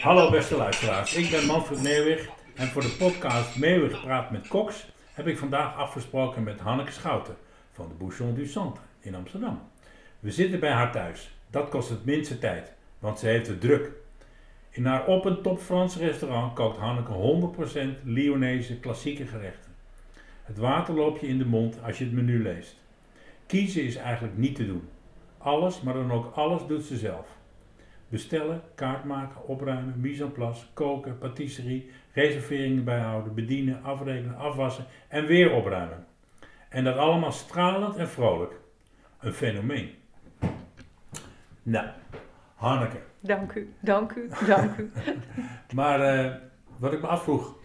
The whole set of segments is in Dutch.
Hallo beste luisteraars, ik ben Manfred Meeuwig en voor de podcast Meeuwig praat met Cox heb ik vandaag afgesproken met Hanneke Schouten van de Bouchon du Centre in Amsterdam. We zitten bij haar thuis. Dat kost het minste tijd, want ze heeft het druk. In haar op een top Frans restaurant kookt Hanneke 100% Lyonese klassieke gerechten. Het water loopt je in de mond als je het menu leest. Kiezen is eigenlijk niet te doen. Alles, maar dan ook alles doet ze zelf. Bestellen, kaart maken, opruimen, mise en place, koken, patisserie, reserveringen bijhouden, bedienen, afrekenen, afwassen en weer opruimen. En dat allemaal stralend en vrolijk. Een fenomeen. Nou, Hanneke. Dank u, dank u, dank u. maar uh, wat ik me afvroeg,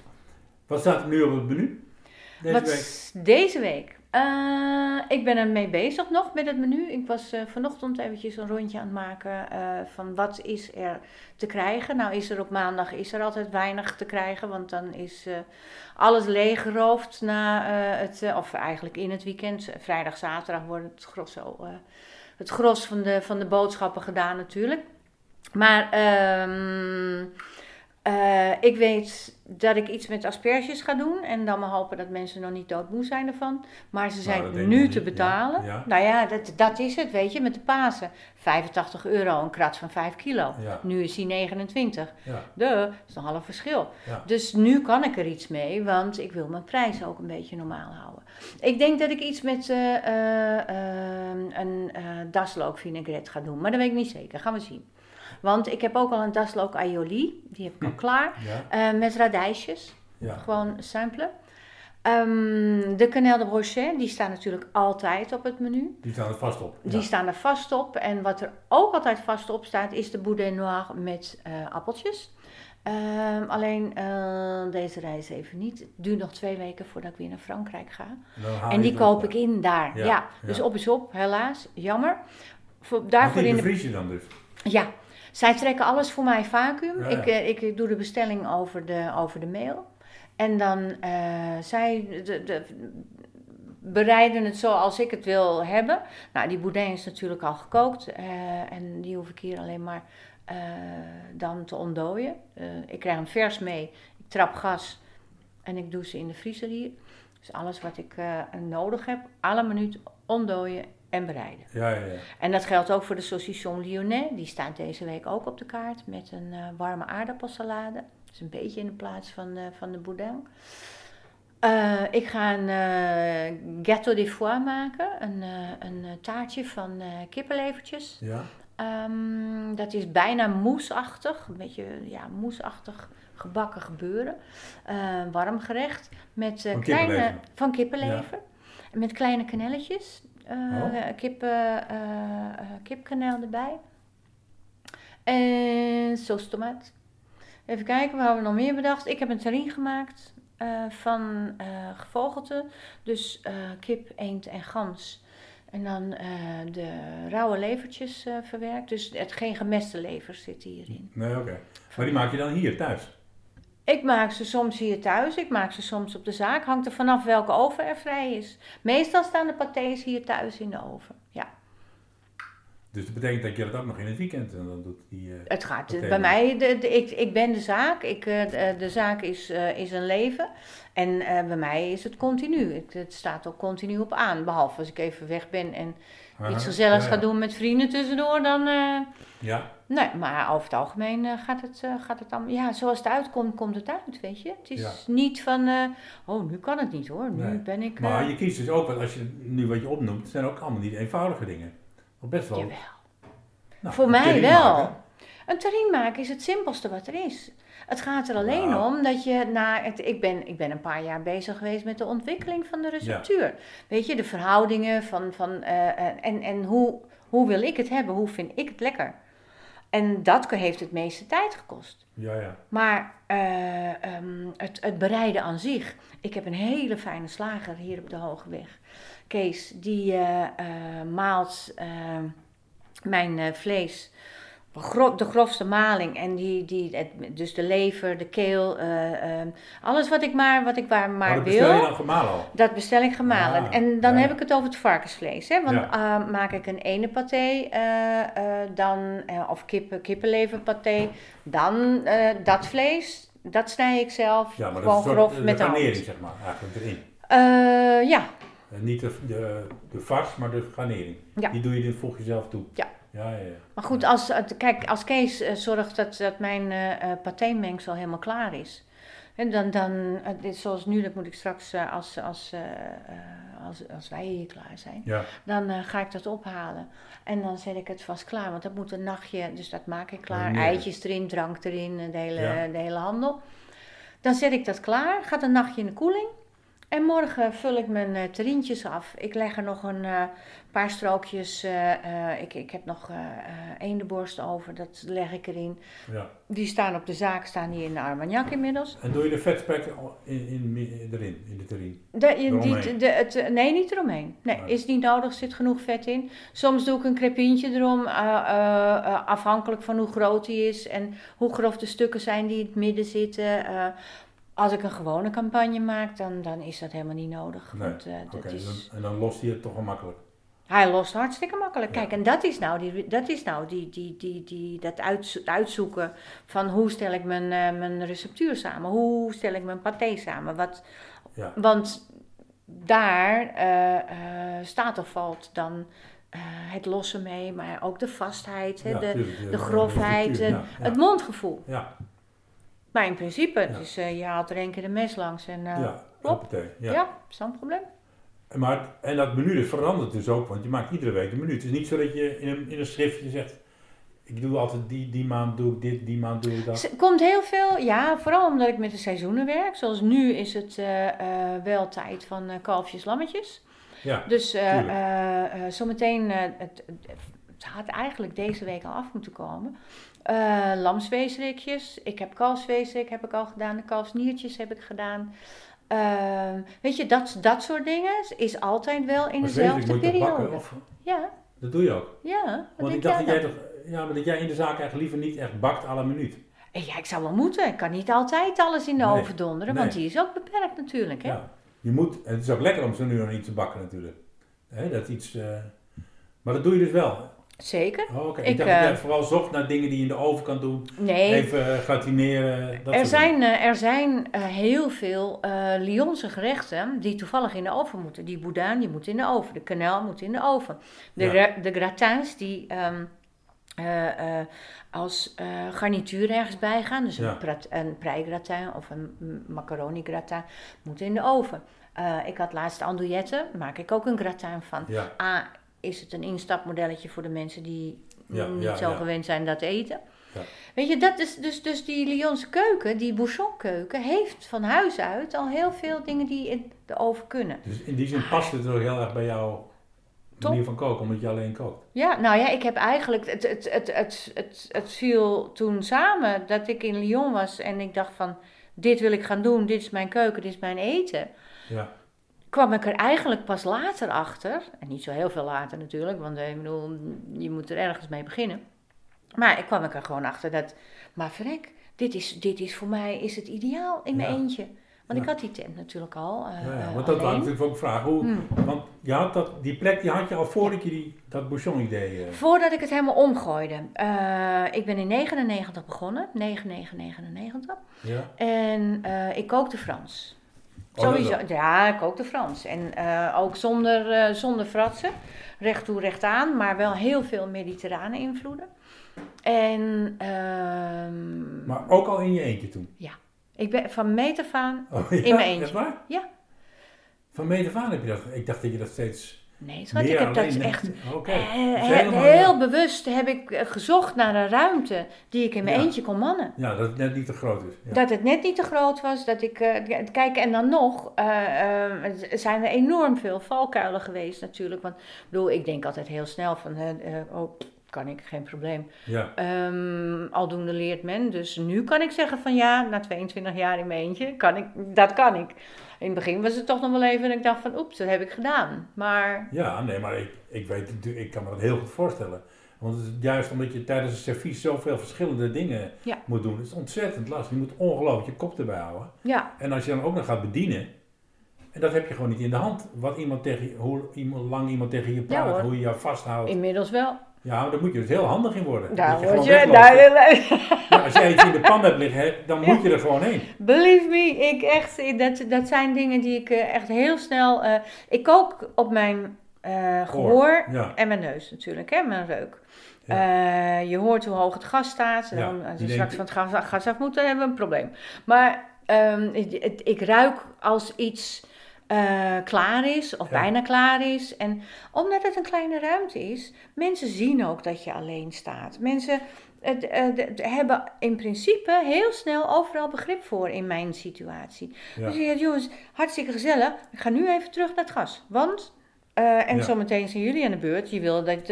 wat staat er nu op het menu? Deze wat week? Deze week? Uh, ik ben ermee bezig nog met het menu. Ik was uh, vanochtend eventjes een rondje aan het maken uh, van wat is er te krijgen. Nou is er op maandag is er altijd weinig te krijgen, want dan is alles leeggeroofd na het, of eigenlijk in het weekend. Vrijdag, zaterdag wordt het gros, het gros van de, van de boodschappen gedaan natuurlijk. Maar ehm uh, ik weet dat ik iets met asperges ga doen. En dan maar hopen dat mensen nog niet doodmoe zijn ervan. Maar ze zijn nou, nu te betalen. Ja, Nou ja, dat, dat is het, weet je, met de Pasen. 85 euro, een krat van 5 kilo. Nu is hij 29. Ja. dat is een half verschil. Dus nu kan ik er iets mee, want ik wil mijn prijs ook een beetje normaal houden. Ik denk dat ik iets met uh, uh, een daslook vinaigrette ga doen. Maar dat weet ik niet zeker. Gaan we zien. Want ik heb ook al een daslook aioli, die heb ik al hm. klaar, ja. uh, met radijsjes. Ja. Gewoon samplen. Um, de Canel de Brochet, die staan natuurlijk altijd op het menu. Die staan er vast op. Die staan er vast op. En wat er ook altijd vast op staat, is de Boudin Noir met uh, appeltjes. Um, alleen uh, deze reis even niet. Het duurt nog twee weken voordat ik weer naar Frankrijk ga. En die koop ik in daar. Ja, dus op is op, helaas. Jammer. Voor, daarvoor in de... vries je dan dus? Ja, zij trekken alles voor mij vacuüm. Ik, uh, ik doe de bestelling over de, over de mail. En dan uh, zij de, de, bereiden het zoals ik het wil hebben. Nou, die boudin is natuurlijk al gekookt. Uh, en die hoef ik hier alleen maar dan te ontdooien. ik krijg hem vers mee. Ik trap gas en ik doe ze in de vriezer hier. Dus alles wat ik nodig heb, alle minuut ontdooien en bereiden. Ja, ja, ja. En dat geldt ook voor de saucisson lyonnais. Die staat deze week ook op de kaart met een uh, warme aardappelsalade. Dat is een beetje in de plaats van, uh, van de boudin. Uh, ik ga een gâteau de foie maken, een, een taartje van kippenlevertjes. Ja. Um, dat is bijna moesachtig, een beetje ja, moesachtig gebakken gebeuren. warm gerecht met van kleine kippenlever. van kippenlever. Ja. Met kleine kanelletjes. Uh, kip, uh, kipkaneel erbij. En tomaat. Even kijken, wat hebben we nog meer bedacht? Ik heb een terrine gemaakt van gevogelte. Dus kip, eend en gans. En dan de rauwe levertjes verwerkt. Dus het, geen gemeste levers zit hierin. Nee, oké. Maar die maak je dan hier thuis? Ik maak ze soms hier thuis, ik maak ze soms op de zaak. Hangt er vanaf welke oven er vrij is. Meestal staan de pâtés hier thuis in de oven. Ja. Dus dat betekent dat je dat ook nog in het weekend en dan doet die. Uh, het gaat bij mij, de, de, ik, ik ben de zaak. Ik, uh, de, de, zaak is, uh, is een leven. En bij mij is het continu. Het, staat ook continu op aan. Behalve als ik even weg ben en Aha, iets gezelligs ja, ja. ga doen met vrienden tussendoor, dan. ja. Nee, maar over het algemeen uh, gaat, het, uh, gaat het dan... Ja, zoals het uitkomt, komt het uit, weet je. Het is ja. niet van... Uh, oh, nu kan het niet hoor. Nu nee. ben ik... Maar je kiest dus ook, wat als je nu wat je opnoemt, zijn ook allemaal niet eenvoudige dingen. Best wel... Jawel. Nou, Voor mij wel. Maken. Een terrine maken is het simpelste wat er is. Het gaat er alleen nou. om dat je na het, ik, ben, ik ben een paar jaar bezig geweest met de ontwikkeling van de receptuur. Ja. Weet je, de verhoudingen van, van uh, en, en hoe, hoe wil ik het hebben? Hoe vind ik het lekker? En dat heeft het meeste tijd gekost. Ja, ja. Maar uh, um, het, het bereiden aan zich. Ik heb een hele fijne slager hier op de Hoge Weg. Kees, die uh, uh, maalt mijn vlees gro- de grofste maling. En die, die, het- dus de lever, de keel, ehm, alles wat ik maar, wat ik waar Maar maar dat bestel je wil. dan gemalen al. Dat bestel ik gemalen. Ah, en dan ja. heb ik het over het varkensvlees. Hè? Want Ja. eh, maak ik een ene paté, eh, dan, of kippen, kippenleverpaté, dan dat vlees, dat snij ik zelf Ja, maar dat gewoon is een grof soort, met de hand. garnering, zeg maar, eigenlijk erin. Ja, En niet de, de, de vars, maar de garnering. Ja. Die doe je, die voeg je zelf toe. Ja. Ja, ja, maar goed, als, kijk, als Kees eh, zorgt dat, dat mijn eh eh, patémengsel helemaal klaar is. En dan, dan dit, zoals nu, dat moet ik straks, als, als, als, als wij hier klaar zijn. Ja, Dan ga ik dat ophalen. En dan zet ik het vast klaar. Want dat moet een nachtje, dus dat maak ik klaar. Eitjes erin, drank erin, de hele, Ja. de hele handel. Dan zet ik dat klaar. Gaat een nachtje in de koeling. En morgen vul ik mijn terrientjes af. Ik leg er nog een eh, paar strookjes. eh, ik, ik heb nog eendenborst over. Dat leg ik erin. ja. Die staan op de zaak, staan die in de Armagnac inmiddels. En doe je de vetspek in, in, erin, in de terrine? De, die, het, nee, niet eromheen. Nee, is niet nodig, zit genoeg vet in. Soms doe ik een crepientje erom, afhankelijk van hoe groot die is en hoe grof de stukken zijn die in het midden zitten. Als ik een gewone campagne maak, dan, dan is dat helemaal niet nodig. Nee, Want, eh, dat is, en dan lost hij het toch wel makkelijk. hij lost hartstikke makkelijk. Ja. Kijk, en dat is nou, die, dat, is nou die, die, die, die, dat uitzo- uitzoeken van hoe stel ik mijn, eh, mijn receptuur samen, hoe stel ik mijn paté samen. Wat, Ja. want daar eh, staat of valt dan het losse mee, maar ook de vastheid, de, tuurlijk, de grofheid, het mondgevoel. Ja, Maar in principe, Ja. dus, je haalt er één keer de mes langs en eh, ja, hoppatee, ja. ja, een probleem? En Maar, en dat menu dat verandert dus ook, want je maakt iedere week een menu. Het is niet zo dat je in een, in een schriftje zegt, ik doe altijd die, die maand doe ik dit, die maand doe ik dat. Er komt heel veel, ja, vooral omdat ik met de seizoenen werk. Zoals nu is het eh, wel tijd van kalfjes, lammetjes. Ja, Dus zometeen, het, het had eigenlijk deze week al af moeten komen. Eh lamsweesrikjes, ik heb kalfsweesrik heb ik al gedaan, de kalfsniertjes heb ik gedaan. Ehm, weet je, dat, dat soort dingen is altijd wel in maar dezelfde moet je toch periode. bakken? Of, Ja, dat doe je ook. ja. Want ik dacht dat jij toch, ja, maar dat jij in de zaak echt liever niet echt bakt à la minuut. Eh, Ja, ik zou wel moeten. Ik kan niet altijd alles in de Nee, oven donderen, want die is ook beperkt natuurlijk. Hè? Ja. Je moet, het is ook lekker om zo nu nog iets te bakken natuurlijk. Hè, dat iets, eh, maar dat doe je dus wel. Zeker. Oh, ik, Ik, dacht dat eh, jij vooral zocht naar dingen die je in de oven kan doen. Nee, Even eh, gratineren, dat er soort zijn, eh, er zijn eh, heel veel eh Lyonse gerechten die toevallig in de oven moeten. Die boudin die moet in de oven, de kanel moet in de oven. De, Ja. de gratins die ehm, eh, eh, als eh, garnituur ergens bij gaan, dus Ja. een, prat, een prei gratin of een macaroni gratin, moet in de oven. Eh, ik had laatst andouillette, maak ik ook een gratin van. Ja, A, is het een instapmodelletje voor de mensen die Ja, niet ja, zo ja. gewend zijn dat te eten. Ja. Weet je, dat is dus, dus die Lyonse keuken, die bouchon-keuken, heeft van huis uit al heel veel dingen die in de oven kunnen. dus in die zin past het wel heel erg bij jouw Top. manier van koken, omdat je alleen kookt. Ja, nou ja, ik heb eigenlijk, het, het, het, het, het, het viel toen samen dat ik in Lyon was en ik dacht van, dit wil ik gaan doen, dit is mijn keuken, dit is mijn eten. Ja, kwam ik er eigenlijk pas later achter. En niet zo heel veel later natuurlijk, want eh, ik bedoel, je moet er ergens mee beginnen. Maar ik kwam ik er gewoon achter dat, maar verrek, dit is, dit is voor mij is het ideaal in mijn Ja. eentje. Want ik had die tent natuurlijk al. eh, ja, eh, want dat wou ik natuurlijk ook vragen. Hoe, Hmm. Want je had dat, die plek die had je al voordat je die, dat bouchon-idee... eh, Voordat ik het helemaal omgooide. Ik ben in 99 begonnen, 9999. ja? En ik kookte Frans. Oh, Sowieso, ja, ik kookte Frans. En eh, ook zonder, eh, zonder fratsen. Recht toe, recht aan. Maar wel heel veel mediterrane invloeden. En ehm, Maar ook al in je eentje toen? ik ben van meet af aan... Oh, ja? In mijn eentje. Echt waar? Ja. Van meet af aan heb je dat... Ik dacht dat je dat steeds... Nee, schat, meer ik heb dat alleen- echt... Eh, Dus he- heel bewust heb ik eh, gezocht naar een ruimte die ik in mijn Ja. eentje kon mannen. Ja, dat het net niet te groot is. Ja. Dat het net niet te groot was, dat ik... eh, kijk, en dan nog zijn er enorm veel valkuilen geweest natuurlijk. Want ik bedoel, ik denk altijd heel snel van... oh, kan ik, geen probleem. ja. Ehm, aldoende leert men. Dus nu kan ik zeggen van ja, na 22 jaar in mijn eentje, kan ik, dat kan ik. In het begin was het toch nog wel even en ik dacht van oeps, dat heb ik gedaan. Maar Ja, nee, maar ik, ik weet natuurlijk, ik kan me dat heel goed voorstellen. Want het is juist omdat je tijdens een servies zoveel verschillende dingen Ja. moet doen. Het is ontzettend lastig. Je moet ongelooflijk je kop erbij houden. Ja, En als je dan ook nog gaat bedienen, en dat heb je gewoon niet in de hand. Wat iemand tegen je, hoe iemand, lang iemand tegen je praat, hoe je jou vasthoudt. inmiddels wel. Ja, maar daar moet je dus heel handig in worden. Daar je word je, daar, Ja, als jij iets in de pan hebt liggen, hè, dan moet je er gewoon heen. Believe me, ik echt, dat, dat zijn dingen die ik eh, echt heel snel. eh, ik kook op mijn eh, gehoor Ja, en mijn neus natuurlijk, hè, mijn reuk. Je hoort hoe hoog het gas staat. En dan, als je straks van het gas, gas af moet, dan hebben we een probleem. Maar ehm, ik ruik als iets eh, klaar is of Ja. bijna klaar is. En omdat het een kleine ruimte is, mensen zien ook dat je alleen staat. Mensen het, eh, hebben in principe heel snel overal begrip voor in mijn situatie. ja. Dus je zegt, jongens, hartstikke gezellig. Ik ga nu even terug naar het gas. Want, eh, en Ja. zometeen zijn jullie aan de beurt. Je wil dat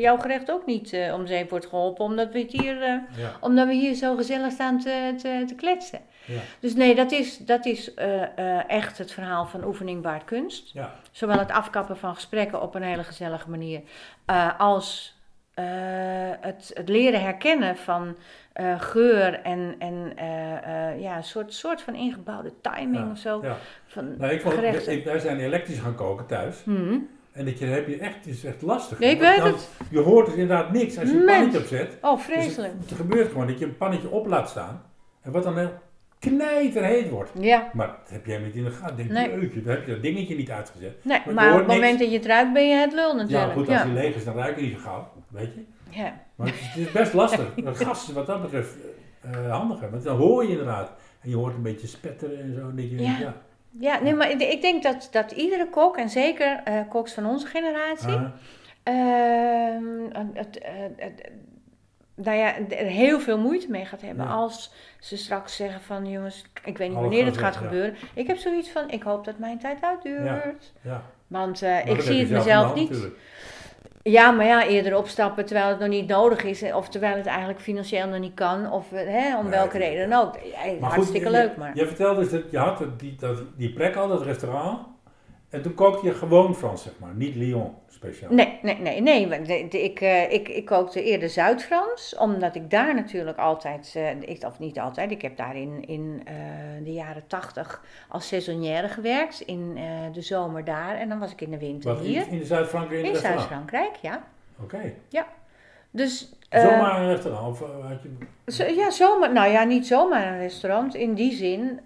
jouw gerecht ook niet eh, om zeep wordt geholpen. Omdat we, het hier, ja, omdat we hier zo gezellig staan te, te, te kletsen. Ja, Dus nee, dat is, dat is eh, eh, echt het verhaal van oefening baart kunst. ja. Zowel het afkappen van gesprekken op een hele gezellige manier. eh, als het, het leren herkennen van geur en, en ja, een soort, soort van ingebouwde timing Ja, of zo. ja. Van Nou, ik vond, ik, wij zijn elektrisch gaan koken thuis. Mhm. En dat je, heb je echt, het is echt lastig. Nee, ik weet dan- het. Je hoort dus inderdaad niks als je een pannetje opzet. Oh, Dus vreselijk. het, het gebeurt gewoon dat je een pannetje op laat staan. En wat dan knijterheet wordt. Ja, Maar dat heb jij niet in de gaten. Denk Nee. je, dan heb je dat dingetje niet uitgezet. nee, maar op het moment dat je het ruikt ben je het lul Ja, natuurlijk. goed, als Ja, die leeg is, dan ruik je niet zo gauw. Weet je? ja. Maar het is, het is best lastig. Een gas is wat dat betreft eh, handiger. Want dan hoor je inderdaad. En je hoort een beetje spetteren en zo. en Dat je, Ja. ja. ja nee, maar ik- denk dat, dat iedere kok, en zeker eh koks van onze generatie, Ah, Ehm, eh, het- nou ja, er heel veel moeite mee gaat hebben Ja. als ze straks zeggen van jongens, ik weet niet wanneer het gaat ja. gebeuren. Ik heb zoiets van, ik hoop dat mijn tijd uitduurt. ja. Want eh, ik zie het mezelf niet. natuurlijk. Ja, maar ja, eerder opstappen terwijl het nog niet nodig is. Of terwijl het eigenlijk financieel nog niet kan. Of eh, hè, om welke reden ja. ook. Ja, Maar hartstikke goed, leuk, maar... Je vertelde dus dat je had die, dat, die plek al, dat restaurant. En toen kookte je gewoon Frans, zeg maar. Niet Lyon speciaal. Nee, nee, nee, nee. ik, eh, ik, ik kookte eerder Zuid-Frans, omdat ik daar natuurlijk altijd, eh, ik, of niet altijd, ik heb daar in, in eh, de jaren tachtig als saisonnière gewerkt, in de zomer daar en dan was ik in de winter Wat, hier. in, Zuid-Frankrijk in? Zuid-Frankrijk, ja. Oké. Dus, eh, Zomaar een restaurant? Of eh, je... ja, zomaar, nou ja, niet zomaar een restaurant. In die zin,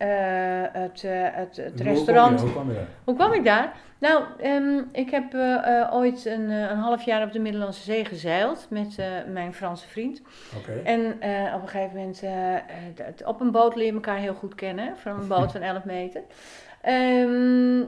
het, eh, het, restaurant Hoe kwam je daar? Hoe kwam ik daar? Nou, ehm, ik heb eh, ooit een, een half jaar op de Middellandse Zee gezeild met mijn Franse vriend. Oké. En op een gegeven moment, op een boot leer je elkaar heel goed kennen, van een boot van 11 meter. Ehm,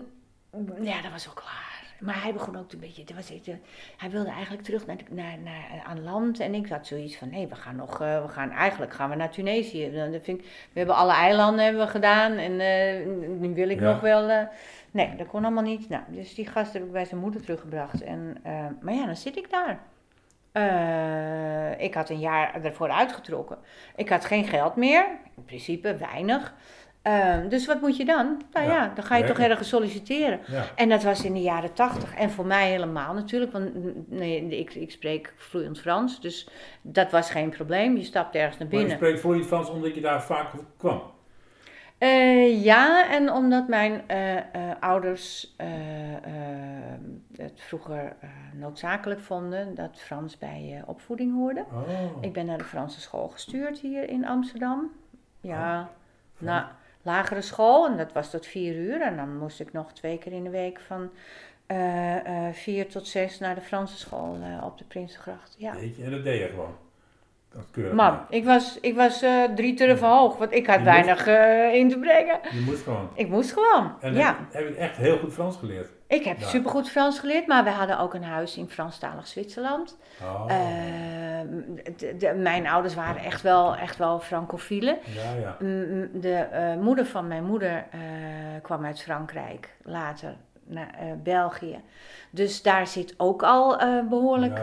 ja, dat was ook klaar. Maar hij begon ook een beetje, dat was eh, hij wilde eigenlijk terug naar, naar, naar, eh, aan land. En ik had zoiets van, nee, we gaan nog, eh, we gaan, eigenlijk gaan we naar Tunesië. Dat vind ik, we hebben alle eilanden hebben we gedaan en eh, nu wil ik Ja. nog wel... nee, dat kon allemaal niet. Nou, dus die gast heb ik bij zijn moeder teruggebracht. En, maar ja, dan zit ik daar. Ik had een jaar ervoor uitgetrokken. Ik had geen geld meer, in principe weinig. Ehm, dus wat moet je dan? Nou ja, Ja, dan ga je toch ergens solliciteren. Ja. En dat was in de jaren tachtig. En voor mij helemaal natuurlijk, want mm, nee, ik, ik spreek vloeiend Frans. Dus dat was geen probleem. Je stapt ergens naar Maar je binnen. spreekt je Frans omdat je daar vaak kwam. Eh, ja, en omdat mijn eh, eh, ouders het vroeger noodzakelijk vonden dat Frans bij opvoeding hoorde. Oh. Ik ben naar de Franse school gestuurd hier in Amsterdam. Ja, naar lagere school en dat was tot vier uur. En dan moest ik nog twee keer in de week van eh, eh, vier tot zes naar de Franse school eh, op de Prinsengracht. Ja. En dat deed je gewoon. Dat keurig. Man, ik was, ik was eh, drie turven hoog, want ik had Je weinig eh, in te brengen. Je moest gewoon. Ik moest gewoon, En ja. heb, je echt heel goed Frans geleerd. Ik heb Ja. supergoed Frans geleerd, maar we hadden ook een huis in Franstalig Zwitserland. Oh. Eh, de- de- mijn ouders waren echt wel, echt wel francofielen. ja, ja. De moeder van mijn moeder kwam uit Frankrijk, later naar eh, België. Dus daar zit ook al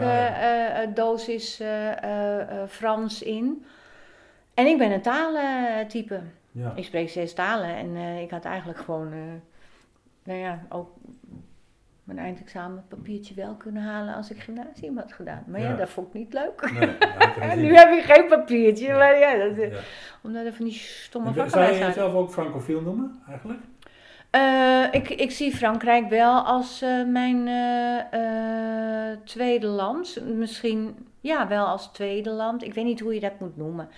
Ja, ja. eh, eh, dosis eh, eh, Frans in. En ik ben een talentype. ja. Ik spreek zes talen en ik had eigenlijk gewoon, nou ja, ook mijn eindexamenpapiertje wel kunnen halen als ik gymnasium had gedaan. Maar ja, Ja. dat vond ik niet leuk. Nee, ja, nu heb ik geen papiertje, maar ja, dat, omdat er van die stomme En vakken Zou bij je zijn. jezelf ook francofiel noemen, eigenlijk? Eh, ik, ik zie Frankrijk wel als eh, mijn eh, tweede land. Misschien, ja, wel als tweede land. Ik weet niet hoe je dat moet noemen.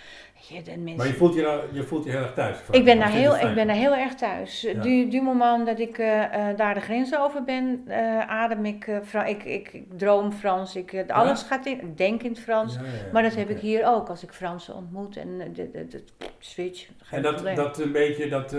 Je, mensen... Maar je voelt je, daar- je, voelt je heel erg thuis. Ik ben, daar heel, ik ben daar heel erg thuis. Ja. Du, du moment dat ik daar de grens over ben, adem ik, Fra- ik, ik, ik droom Frans. Ik, alles gaat in, ik denk in het Frans. Ja. Maar dat heb ik hier ook, als ik Fransen ontmoet en de, de, de, switch. En dat, dat een beetje, dat...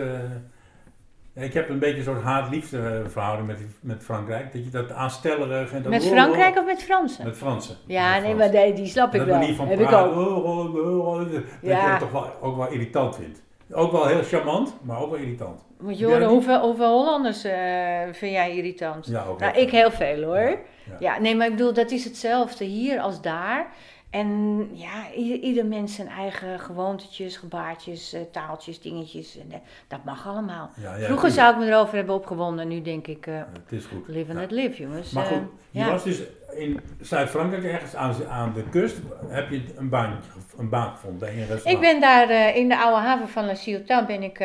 ik heb een beetje een soort haat-liefde eh, verhouding met, met Frankrijk. Dat je dat aanstellerig en dat... met Frankrijk of met Fransen? Met Fransen. ja, Met nee, Fransen. maar die, die snap ik dat wel. manier van heb ik ook. oh, oh, oh, oh, dat Ja. je dat toch wel, ook wel irritant vindt. Ook wel heel charmant, maar ook wel irritant. Moet je horen, dat hoeveel, hoeveel Hollanders eh, vind jij irritant? Ja, ook Nou, ik heel veel hoor. Ja. nee, maar ik bedoel, dat is hetzelfde hier als daar. En ja, ieder, mens zijn eigen gewoontetjes, gebaartjes, eh, taaltjes, dingetjes. En, eh, dat mag allemaal. Ja, ja, Vroeger zou ik me erover hebben opgewonden. Nu denk ik, eh, Het is goed. live and Ja. let live, jongens. Maar goed, je was dus in Zuid-Frankrijk ergens aan, aan de kust. Heb je een baan, een baan gevonden bij een restaurant? Ik ben daar in de oude haven van La Ciotat ben ik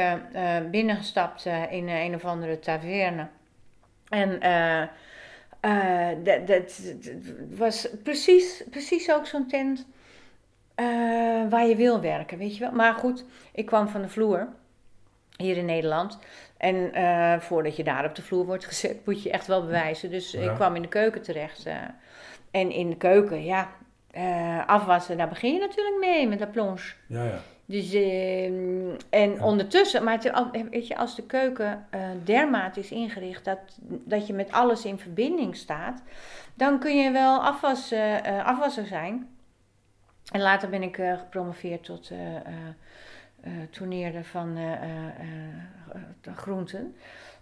binnengestapt in een of andere taverne. En eh, eh, dat, dat, dat was precies, precies ook zo'n tent eh, waar je wil werken, weet je wel. Maar goed, ik kwam van de vloer hier in Nederland. En eh, voordat je daar op de vloer wordt gezet, moet je echt wel bewijzen. Dus Ja. ik kwam in de keuken terecht. en in de keuken, ja, afwassen, daar begin je natuurlijk mee met de plonge. Ja, ja. Dus, ehm, en ondertussen, maar het- weet je, als de keuken eh dermate is ingericht dat, dat je met alles in verbinding staat, dan kun je wel afwas, eh, eh, afwasser zijn. En later ben ik gepromoveerd tot tourneerder van groenten.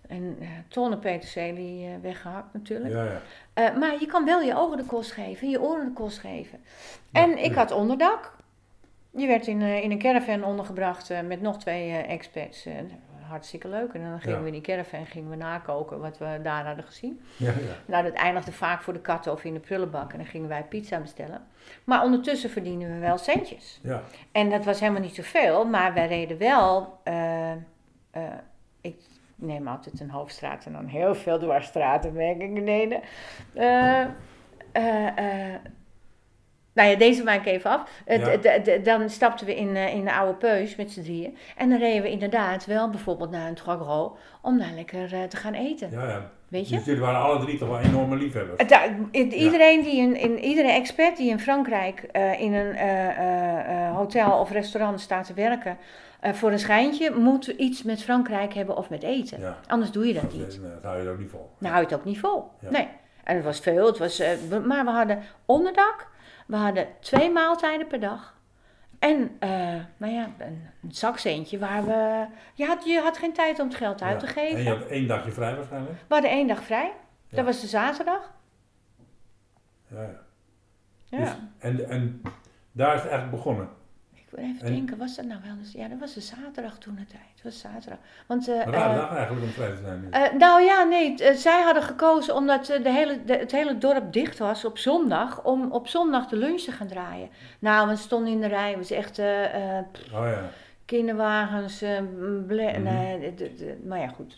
En eh tonnen peterselie eh, weggehakt natuurlijk. ja, ja. Maar je kan wel je ogen de kost geven, je oren de kost geven. Ja, en ik had onderdak. Je werd in, eh, in een caravan ondergebracht eh, met nog twee eh expats. Eh, hartstikke leuk. En dan gingen Ja. we in die caravan gingen we nakoken wat we daar hadden gezien. ja, ja. Nou, dat eindigde vaak voor de katten of in de prullenbak. En dan gingen wij pizza bestellen. Maar ondertussen verdienen we wel centjes. ja. En dat was helemaal niet zoveel, maar wij reden wel. ik neem altijd een hoofdstraat en dan heel veel dwarsstraten, merk ik beneden. Eh, nou ja, deze maak ik even af. Eh, Ja. dan stapten we in, eh, in de oude peus met z'n drieën. En dan reden we inderdaad wel bijvoorbeeld naar een tragro om daar lekker eh, te gaan eten. ja, ja. Weet je? Dus jullie waren alle drie toch wel enorme liefhebbers. Het- i- iedereen die in, in, iedere expert die in Frankrijk eh, in een eh, eh, eh, hotel of restaurant staat te werken eh, voor een schijntje, moet iets met Frankrijk hebben of met eten. Ja. Anders doe je dat niet. eh, dat hou je ook niet vol. Dan hou je het ook niet vol. Nee. En het was veel, het was, eh, maar we hadden onderdak, we hadden twee maaltijden per dag. En, eh, nou ja, een, een zakcentje waar we... Je had, je had geen tijd om het geld uit Ja. te geven. En je had één dagje vrij waarschijnlijk? We hadden één dag vrij. Ja. Dat was de zaterdag. Ja, ja. Ja. Dus, en, en daar is het eigenlijk begonnen. Ik wil even En- denken, was dat nou wel eens? Ja, dat was de zaterdag toen de tijd. Het was zaterdag. Want, eh, Een rare eh, dag eigenlijk om vrij te zijn eh, nou ja, nee, eh, zij hadden gekozen omdat eh, de hele, de- het hele dorp dicht was op zondag, om op zondag de lunch te gaan draaien. Nou, we stonden in de rij, het was echt eh, eh, oh ja. kinderwagens, eh, ble- Mhm. nee, de- de- de- maar ja, goed.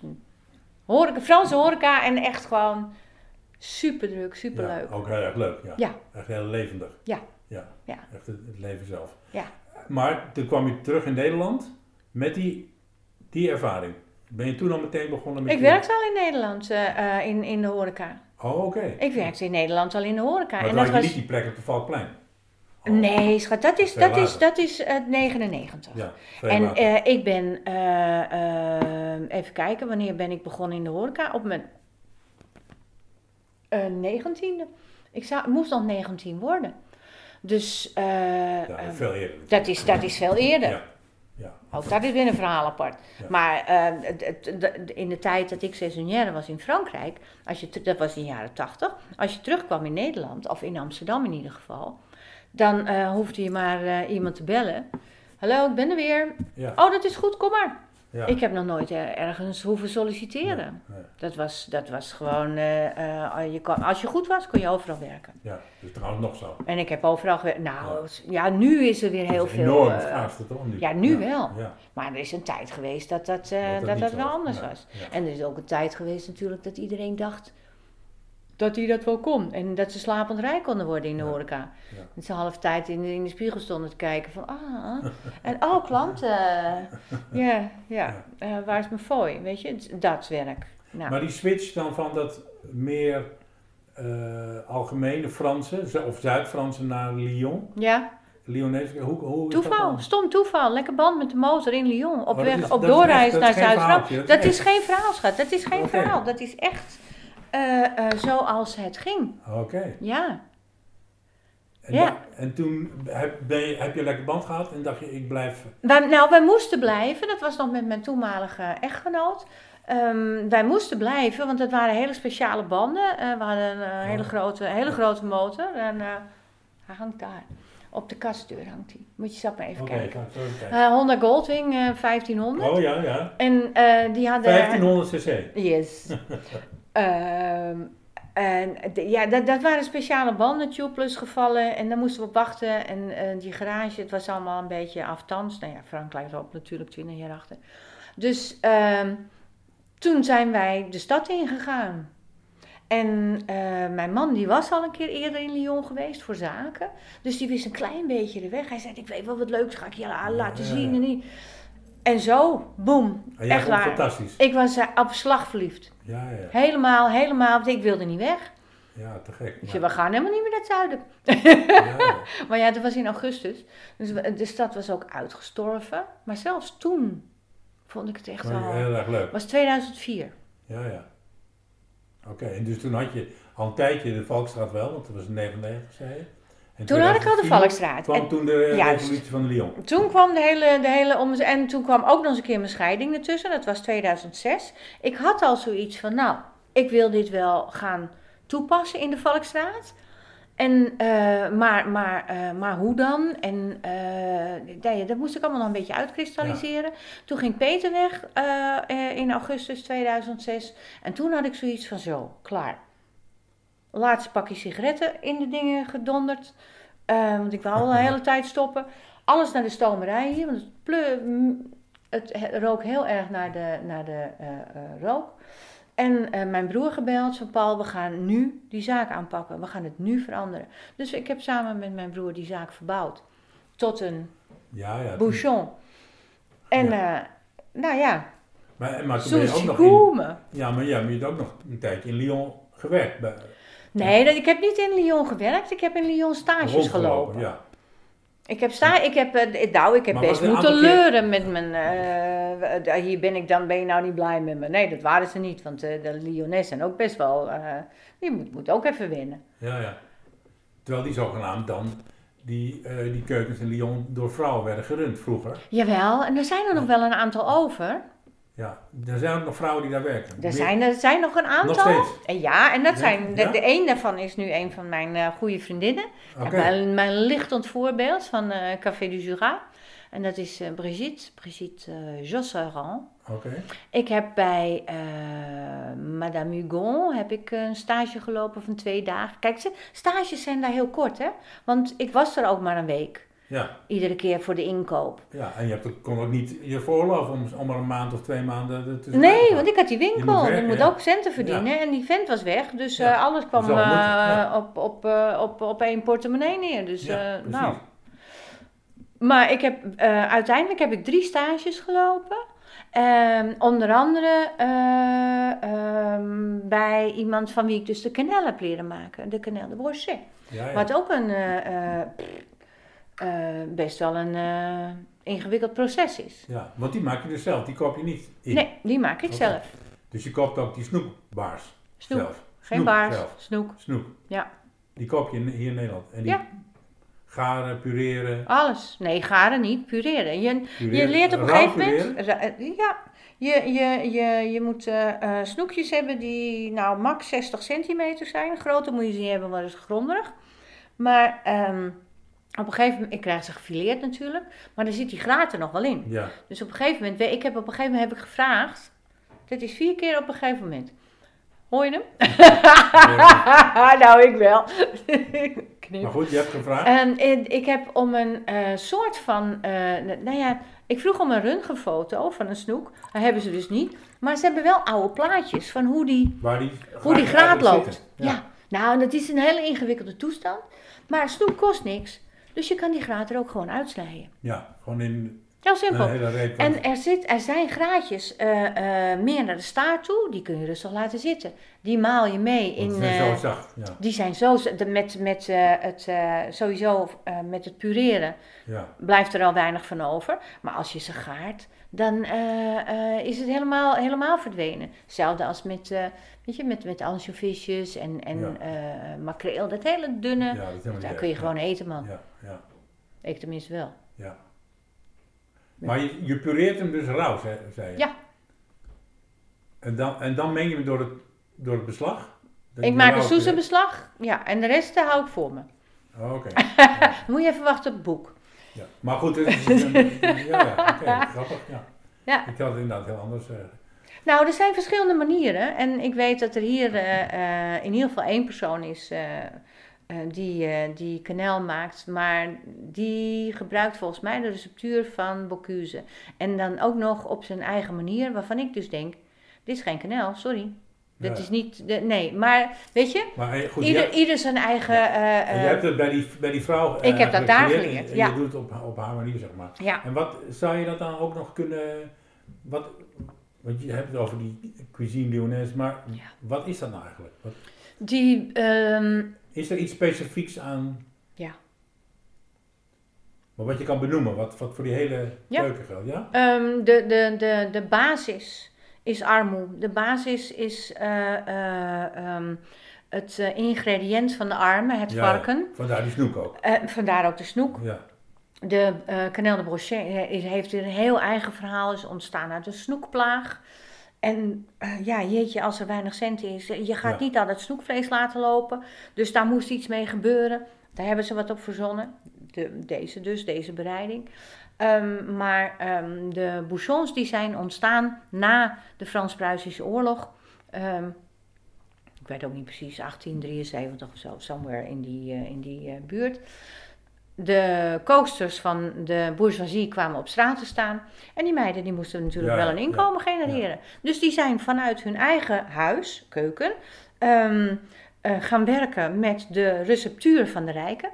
Horeca, Franse horeca en echt gewoon super druk, super ja. leuk. Ook heel erg leuk, ja. Ja. Echt heel levendig. Ja. Ja. Ja. Echt het, het leven zelf. Ja. Maar toen kwam je terug in Nederland met die, die ervaring. Ben je toen al meteen begonnen met Ik werkte al in Nederland eh, in, in de horeca. Oh, oké. Ik werkte in Nederland al in de horeca. Maar en dat had je was... niet die plek op de Valkplein? Oh, Nee, schat, dat is, dat is, dat is eh, 99. Ja, en eh, ik ben, even kijken, wanneer ben ik begonnen in de horeca? Op mijn eh, negentiende. ik zou, moest nog 19 worden. Dus ja, veel eerder. dat, is, dat is veel eerder. Ja. Ja. Ook dat is weer een verhaal apart. Ja. Maar eh, de- in de tijd dat ik saisonnière was in Frankrijk, als je, dat was in de jaren 80, als je terugkwam in Nederland, of in Amsterdam in ieder geval, dan eh, hoefde je maar eh, iemand te bellen. Hallo, ik ben er weer. Ja. Oh, dat is goed, kom maar. Ja. Ik heb nog nooit er- ergens hoeven solliciteren. Nee. Dat, was, dat was gewoon, eh, eh, je kon, als je goed was, kon je overal werken. Ja, dus trouwens nog zo. En ik heb overal gewerkt. Nou, ja, nu is er weer heel Dat is veel. Enorm eh, schaarste toch nu? ja, nu wel. Maar er is een tijd geweest dat dat, eh, Dat dat dat, dat wel anders was. En er is ook een tijd geweest natuurlijk dat iedereen dacht dat hij dat wel kon. En dat ze slapend rijk konden worden in de Ja. horeca. Ja. Dat ze half tijd in de, in de spiegel stonden te kijken van, ah, en oh, klanten. Ja, ja, eh, waar is mijn fooi? Weet je, dat werk. Nou, Maar die switch dan van dat meer eh, algemene Franse of Zuid-Franse naar Lyon, ja, Lyonese, hoe, hoe toeval, stom toeval. Lekker band met de motor in Lyon. Op Oh, weg, is- op doorreis naar Zuid-Frankrijk. dat Dat is geen verhaal, schat. Dat is geen verhaal. Dat is echt zoals het ging. Oké. Ja. En, Ja. en toen heb, ben je, heb je lekker band gehad en dacht je, ik blijf... Wij, nou, wij moesten blijven. Dat was nog met mijn toenmalige echtgenoot. Ehm, wij moesten blijven, want het waren hele speciale banden. Eh, we hadden een eh, hele, Oh. grote, hele grote motor. En eh, hij hangt daar. Op de kastdeur hangt hij. Moet je zelf maar even kijken. kijken. Eh, Honda Goldwing eh, 1500. oh ja, ja. En eh, die hadden... 1500 cc. Yes. Ehm, en de- ja, dat, dat waren speciale banden, tubeless gevallen. En daar moesten we op wachten. En eh, die garage, het was allemaal een beetje aftans. Nou ja, Frankrijk loopt natuurlijk 20 jaar achter. Dus ehm, toen zijn wij de stad ingegaan. En eh, mijn man die was al een keer eerder in Lyon geweest voor zaken. Dus die wist een klein beetje de weg. Hij zei, ik weet wel wat leuks, ga ik je la- laten zien. En, en zo, boem, En jij echt waar. fantastisch. Ik was eh, op slag verliefd. Ja, ja, Helemaal, helemaal. Want ik wilde niet weg. ja, te gek. Maar- we gaan helemaal niet meer naar het zuiden. ja, ja. Maar ja, dat was in augustus. Dus de stad was ook uitgestorven. Maar zelfs toen vond ik het echt wel... heel erg leuk. Het was 2004. Ja, ja. Oké, en dus toen had je al een tijdje de Valkstraat wel, want dat was in 99, zei je. En Toen had ik al de 2004 Valkstraat. kwam En toen de Juist. revolutie van Lyon. toen kwam de hele, de hele om En toen kwam ook nog eens een keer mijn scheiding ertussen. Dat was 2006. Ik had al zoiets van, nou, ik wil dit wel gaan toepassen in de Valkstraat. En, eh, maar, maar, eh, maar hoe dan? En ja, dat moest ik allemaal nog een beetje uitkristalliseren. Toen ging Peter weg in augustus 2006. En toen had ik zoiets van zo, klaar. Laatste pakje sigaretten in de dingen gedonderd. Eh, want ik wou al een hele tijd stoppen. Alles naar de stomerij hier. Want het, rook heel erg naar de, naar de eh, eh, rook. En mijn broer gebeld van Paul, we gaan nu die zaak aanpakken. We gaan het nu veranderen. Dus ik heb samen met mijn broer die zaak verbouwd. Tot een Ja, ja. bouchon. En nou ja, Maar, maar toen ben je ook nog in. Ja, maar ja, maar je hebt ook nog een tijdje in Lyon gewerkt. Bij, Nee, dat, ik heb niet in Lyon gewerkt. Ik heb in Lyon stages gelopen. Ja. Ik heb, sta, ik heb, eh, nou, ik heb Maar best moeten leuren met mijn, eh, hier ben ik dan, ben je nou niet blij met me? Nee, dat waren ze niet, want eh, de Lyonnais zijn ook best wel, die moet, moet ook even winnen. ja, ja. Terwijl die zogenaamd dan, die, die keukens in Lyon door vrouwen werden gerund vroeger. Jawel, en er zijn er nog wel een aantal over. Ja, er zijn ook nog vrouwen die daar werken. Er Meer- zijn er zijn nog een aantal. Nog steeds? Ja, en dat Ja, zijn, de, een daarvan is nu een van mijn eh, goede vriendinnen. Oké. Mijn, mijn lichtend voorbeeld van eh, Café du Jura. En dat is eh, Brigitte, Brigitte uh, Josserand. Oké. Ik heb bij Madame Hugon heb ik een stage gelopen van twee dagen. Kijk, ze- stages zijn daar heel kort, hè? Want ik was er ook maar een week. Ja, Iedere keer voor de inkoop. ja, en je hebt, kon ook niet je veroorloven om, om er een maand of twee maanden te Nee, want ik had die Je winkel. moet ik moet ook centen verdienen. En die vent was weg. Dus Ja, eh, alles kwam eh, op, op, eh, op, op één portemonnee neer. Dus nou. Maar ik heb, uiteindelijk heb ik drie stages gelopen. Ehm, onder andere eh, ehm, bij iemand van wie ik dus de kanel heb leren maken. De kanel de brochet. Ja, ja. Wat ook een, eh, best wel een eh, ingewikkeld proces is. ja, want die maak je dus zelf, die koop je niet in. Nee, die maak ik zelf. Dus je koopt ook die snoepbaars Snoep. zelf. Geen Snoep baars, zelf. snoek, Snoep. Ja. Die koop je hier in Nederland. En die Ja. garen, pureren. alles. Nee, garen niet, pureren. Je, je leert op een Rauw gegeven pureren? moment... eh, Ja, je, je, je, je moet snoekjes hebben die nou max 60 centimeter zijn. Groter moet je niet hebben, want dat is grondig. Maar ehm, op een gegeven moment, ik krijg ze gefileerd natuurlijk, maar dan zit die graad er nog wel in. Ja. Dus op een gegeven moment, ik heb op een gegeven moment heb ik gevraagd, dit is vier keer op een gegeven moment. Hoor je hem? nou, ik wel. Knip. Maar goed, je hebt gevraagd. En ik- heb om een eh, soort van, eh, nou ja, ik vroeg om een röntgenfoto van een snoek. Dat hebben ze dus niet. Maar ze hebben wel oude plaatjes van hoe die, waar die, hoe die graad loopt. Ja. nou, dat is een hele ingewikkelde toestand. Maar snoek kost niks. Dus je kan die graad er ook gewoon uitsnijden. Ja, gewoon in Heel simpel. hele reep. En er, zit, er zijn graadjes eh, eh, meer naar de staart toe. Die kun je rustig laten zitten. Die maal je mee in... in, zijn eh, zo zacht. Ja, die zijn zo, de- met, met, het, sowieso met het pureren ja. blijft er al weinig van over. Maar als je ze gaart, dan eh, eh, is het helemaal, helemaal verdwenen. Hetzelfde als met, eh weet je, met, met ansjovisjes en, en Ja. makreel. Dat hele dunne, ja dat daar kun je gewoon eten, man. Ja, ja, Ik tenminste wel. ja. Maar je, je pureert hem dus rauw, zei, zei je? Ja. En dan, en dan meng je hem door het, door het beslag? Dat Ik maak een soesenbeslag, ja, en de rest hou ik voor me. Oh, Oké. Moet je even wachten op het boek. Ja. Maar goed, het is een, ja, ja grappig. Ja. Ja. Ik had het inderdaad heel anders. eh, Nou, er zijn verschillende manieren. En ik weet dat er hier eh, eh, in ieder geval één persoon is die, eh die kanel maakt. Maar die gebruikt volgens mij de receptuur van Bocuse. En dan ook nog op zijn eigen manier, waarvan ik dus denk, dit is geen kanel, sorry. Dat Ja. is niet, de, nee, maar weet je, maar eh, goed, ieder, zijn eigen... eh, en eh, je hebt het bij die, bij die vrouw eh, Ik heb dat eigenlijk daar geleerd en- ja. Je doet het op, op haar manier, zeg maar. ja, En wat zou je dat dan ook nog kunnen... Wat, want je hebt het over die cuisine lyonnaise, maar Ja. wat is dat nou eigenlijk? Wat, die... ehm, is er iets specifieks aan... Ja. Maar wat je kan benoemen, wat, wat voor die hele Ja. keuken geldt, ja? Ehm, de, de, de, de basis is armoe. De basis is eh, eh, ehm, het eh, ingrediënt van de armen, het Ja, ja. varken. Vandaar die snoek ook. Vandaar ook de snoek. Ja, De Canal de Brochet heeft een heel eigen verhaal. Is ontstaan uit een snoekplaag. En ja, jeetje, als er weinig cent is. Je gaat Ja. niet al het snoekvlees laten lopen. Dus daar moest iets mee gebeuren. Daar hebben ze wat op verzonnen. De, deze dus, deze bereiding. Ehm, maar ehm, de bouchons die zijn ontstaan na de Frans-Pruisische oorlog. Ehm, ik weet ook niet precies, 1873 of zo, somewhere in die, eh, in die eh, buurt. De kooksters van de bourgeoisie kwamen op straat te staan. En die meiden die moesten natuurlijk Ja, wel een inkomen genereren. Dus die zijn vanuit hun eigen huis, keuken, eh, gaan werken met de receptuur van de rijken.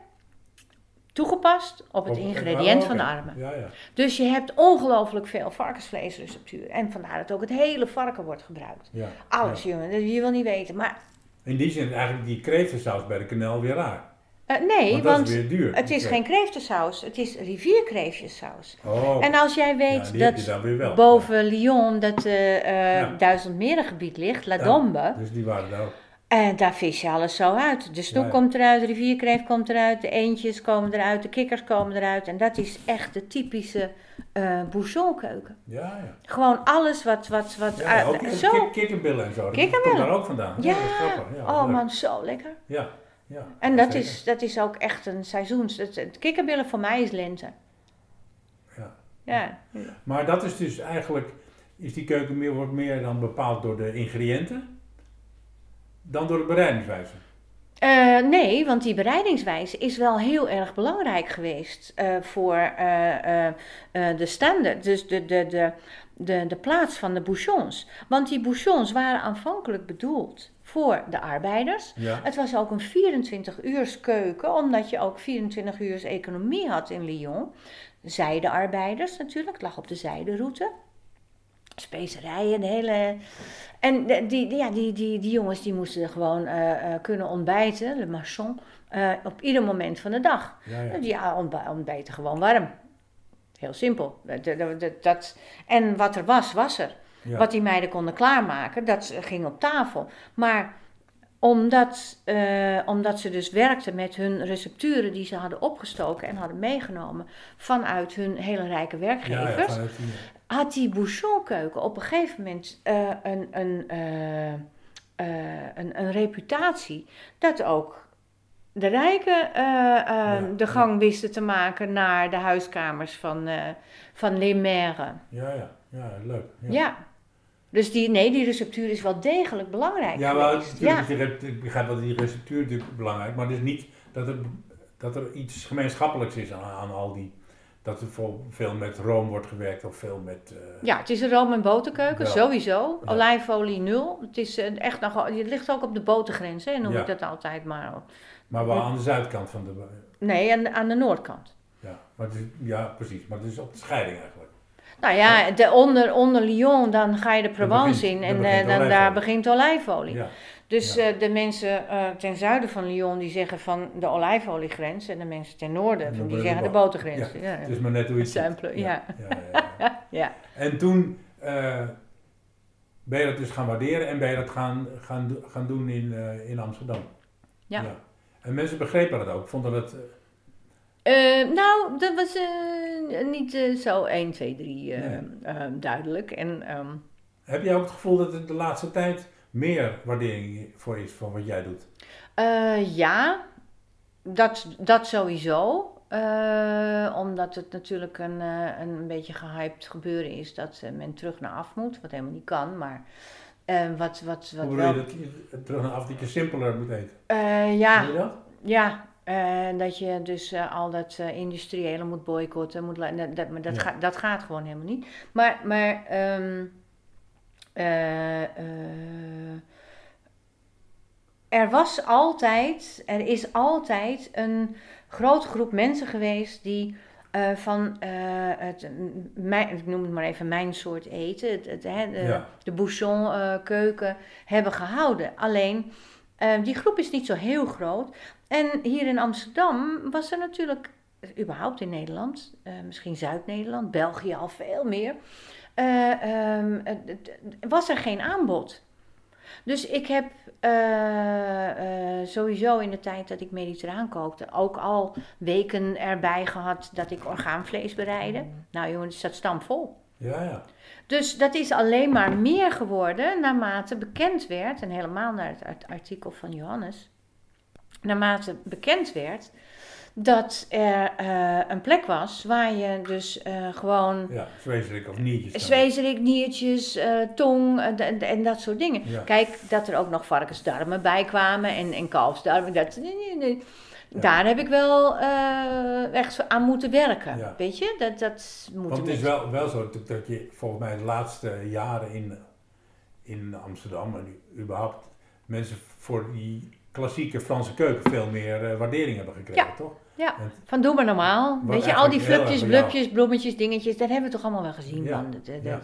Toegepast op het Op- ingrediënt oh, van de oké. armen. Ja, ja. Dus je hebt ongelooflijk veel varkensvleesreceptuur. En vandaar dat ook het hele varken wordt gebruikt. ja. Alles, jongen, je wil niet weten. Maar In die zin eigenlijk die kreeftensaus bij de kanel weer raar. eh, nee, want want is weer duur. het is geen kreeftensaus, het is rivierkreefjessaus. Oh, En als jij weet ja, dat boven Lyon dat eh Ja. duizendmerengebied ligt, La. Dombe, Dus die waren daar ook. En daar vis je alles zo uit. De snoek Ja, ja. komt eruit, de rivierkreeft komt eruit, de eendjes komen eruit, de kikkers komen eruit. En dat is echt de typische bouchonkeuken. Ja, ja. Gewoon alles wat, wat, wat ja uit- ook en zo. kik- kikkerbillen en zo. Dat komt daar ook vandaan. Ja. Ja, oh leuk. man, zo lekker. Ja, ja. En dat zeker. is, dat is ook echt een seizoens. Het, het kikkerbillen voor mij is lente. Ja. Ja. Maar dat is dus eigenlijk, is die keuken meer, wordt meer dan bepaald door de ingrediënten dan door de bereidingswijze. Eh, nee, want die bereidingswijze is wel heel erg belangrijk geweest eh, voor eh, de standaard, dus de, de, de, de, de plaats van de bouchons. Want die bouchons waren aanvankelijk bedoeld voor de arbeiders. Ja. Het was ook een 24 uurs keuken, omdat je ook 24 uurs economie had in Lyon. Zijdearbeiders natuurlijk, het lag op de zijderoute. Specerijen, de hele... En die, die, ja, die, die, die jongens die moesten gewoon eh, eh, kunnen ontbijten, le marchand, eh, op ieder moment van de dag. Ja, ja. Ja, ontb- ontbijten gewoon warm. Heel simpel. Dat, dat, en wat er was, was er. Ja. Wat die meiden konden klaarmaken, dat ging op tafel. Maar omdat, omdat ze dus werkten met hun recepturen die ze hadden opgestoken en hadden meegenomen vanuit hun hele rijke werkgevers, ja, vanuit had die bouchonkeuken op een gegeven moment eh, een, een, eh, eh, een, een reputatie dat ook de rijken Ja, de gang wisten te maken naar de huiskamers van, eh van Les Maires. Ja, ja, ja, leuk. Ja. Dus die, nee, die receptuur is wel degelijk belangrijk Ja, maar natuurlijk Ja. is die rep- ik begrijp dat die receptuur natuurlijk belangrijk, maar het is niet dat er, dat er iets gemeenschappelijks is aan, aan al die, dat er voor veel met room wordt gewerkt of veel met, eh, ja, het is een room- en boterkeuken, Ja. sowieso. Ja. Olijfolie nul. Het, is eh, echt nog, het ligt ook op de botergrens, hè, noem Ja. ik dat altijd maar. maar wel aan de zuidkant van de, Nee, aan, aan de noordkant. ja, maar het is, ja, precies, maar het is op de scheiding eigenlijk. Nou ja, de onder, onder Lyon, dan ga je de Provence begint- in en begint eh, dan, daar begint olijfolie. Ja, Dus Ja. eh, de mensen eh, ten zuiden van Lyon die zeggen van de olijfoliegrens en de mensen ten noorden van, die zeggen de de bo- botergrens. Ja, ja. het is maar net hoe het. Simpele, ja. Ja, ja, ja. Ja. En toen eh, ben je dat dus gaan waarderen en ben je dat gaan, gaan, gaan doen in, in Amsterdam. Ja. En mensen begrepen dat ook, vonden dat... Eh, nou, dat was niet zo 1, 2, 3 eh, Nee. eh, duidelijk. En ehm, Heb jij ook het gevoel dat er de laatste tijd meer waardering voor is van wat jij doet? eh, ja, dat, dat sowieso. Eh, omdat het natuurlijk een, eh, een beetje gehyped gebeuren is dat men terug naar af moet. Wat helemaal niet kan, maar wat, wat, wat Hoe bedoel wel... je dat je terug naar af dat je simpeler moet eten? Eh, ja, je dat? Ja, eh, dat je dus al dat industriële moet boycotten. Moet dat, dat, maar dat, Ja. gaat dat gaat gewoon helemaal niet. Maar, maar ehm, eh, eh, er was altijd, er is altijd een grote groep mensen geweest die eh, van het, mijn, ik noem het maar even mijn soort eten, het, het, hè, de, Ja. de bouchon keuken, hebben gehouden. Alleen, die groep is niet zo heel groot. En hier in Amsterdam was er natuurlijk, überhaupt in Nederland, misschien Zuid-Nederland, België al veel meer, eh, ehm, het- was er geen aanbod. Dus ik heb eh, eh, sowieso in de tijd dat ik mediterraan kookte ook al weken erbij gehad dat ik orgaanvlees bereidde. Nou jongens, staat stampvol. Ja, ja. Dus dat is alleen maar meer geworden naarmate bekend werd, en helemaal naar het art- artikel van Johannes, naarmate bekend werd dat er eh, een plek was waar je dus eh, gewoon Ja, zwezerik of nietjes. zwezerik, niertjes, eh, tong en dat soort dingen. Ja. Kijk, dat er ook nog varkensdarmen bij kwamen en, en kalfsdarmen. Dat, nee, nee. Ja. Daar heb ik wel echt aan moeten werken. Ja. Weet je, dat, dat moet Want het is wel, wel zo dat je volgens mij de laatste jaren in, in Amsterdam en überhaupt mensen voor die klassieke Franse keuken veel meer waardering hebben gekregen, toch? Ja, van doe maar normaal. Weet je, al die flupjes, blupjes, bloemetjes, dingetjes, dat hebben we toch allemaal wel gezien. Ja, man. Dat, dat, ja.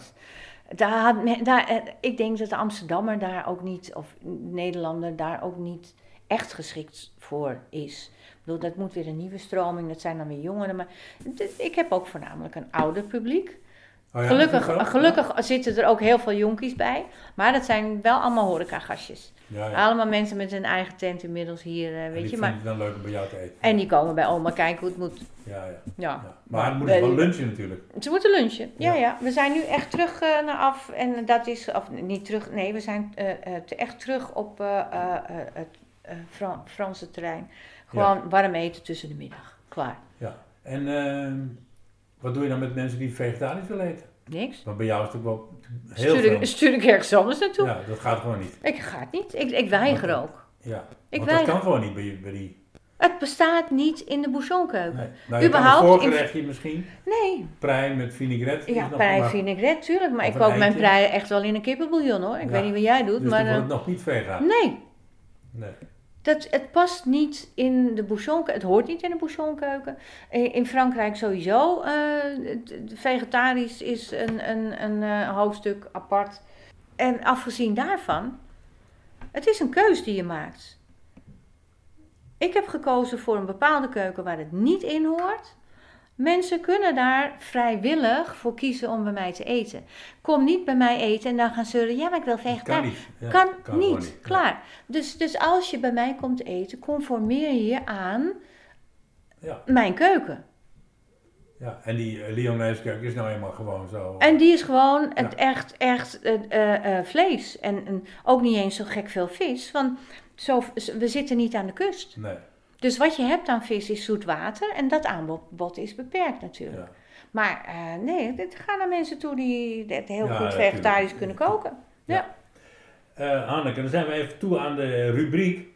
daar daar, eh, ik denk dat de Amsterdammer daar ook niet, of Nederlander daar ook niet echt geschikt voor is. Ik bedoel, dat moet weer een nieuwe stroming, dat zijn dan weer jongeren. Maar ik heb ook voornamelijk een ouder publiek. Oh ja, gelukkig gelukkig zitten er ook heel veel jonkies bij. Maar dat zijn wel allemaal horecagastjes. Ja, ja. Allemaal mensen met een eigen tent inmiddels hier, En weet je. Maar, het dan leuk om bij jou te eten. en die komen bij oma kijken hoe het moet. Ja, ja. Ja. Maar dan moeten ze wel lunchen natuurlijk. Ze moeten lunchen. Ja, Ja. We zijn nu echt terug eh, naar af. En dat is, of niet terug, nee, we zijn eh, echt terug op het Fran- Franse terrein. Gewoon warm eten tussen de middag. Klaar. Ja. En ehm, wat doe je dan met mensen die vegetarisch willen eten? Niks. Want bij jou is het ook wel heel Stuur veel. stuur ik ergens anders naartoe. Ja, dat gaat gewoon niet. Ik ga het niet. Ik, ik weiger ook. Ja. Ik Want dat kan gewoon niet bij, bij die... Het bestaat niet in de bouchonkeuken. Nee. Nou, je Überhaupt kan een in- voorgerechtje misschien. Nee. Prei met vinaigrette. Ja, prei maar- vinaigrette, tuurlijk. Maar Of ik kook mijn prei echt wel in een kippenbouillon hoor. Ik Ja. weet niet wat jij doet, Dus maar... dan wordt het nog niet vegan. nee. Nee. Dat, het past niet in de bouchonkeuken. Het hoort niet in de bouchonkeuken. In Frankrijk sowieso. eh, vegetarisch is een, een, een eh, hoofdstuk apart. En afgezien daarvan, het is een keus die je maakt. Ik heb gekozen voor een bepaalde keuken waar het niet in hoort. Mensen kunnen daar vrijwillig voor kiezen om bij mij te eten. Kom niet bij mij eten en dan gaan zeuren, ja, maar ik wil vegetarisch. kan niet. Ja, kan, niet. Klaar. Dus, dus als je bij mij komt eten, conformeer je aan Ja, mijn keuken. ja. En die Lyonese keuken is nou eenmaal gewoon zo. En die is gewoon het echt, echt eh, eh, eh, vlees. En, en ook niet eens zo gek veel vis. Want zo, we zitten niet aan de kust. Nee. Dus wat je hebt aan vis is zoet water en dat aanbod is beperkt natuurlijk. Ja. Maar eh, nee, dit gaan naar mensen toe die het heel Ja, goed vegetarisch kunnen koken. Ja. Eh, Hanneke, dan zijn we even toe aan de rubriek.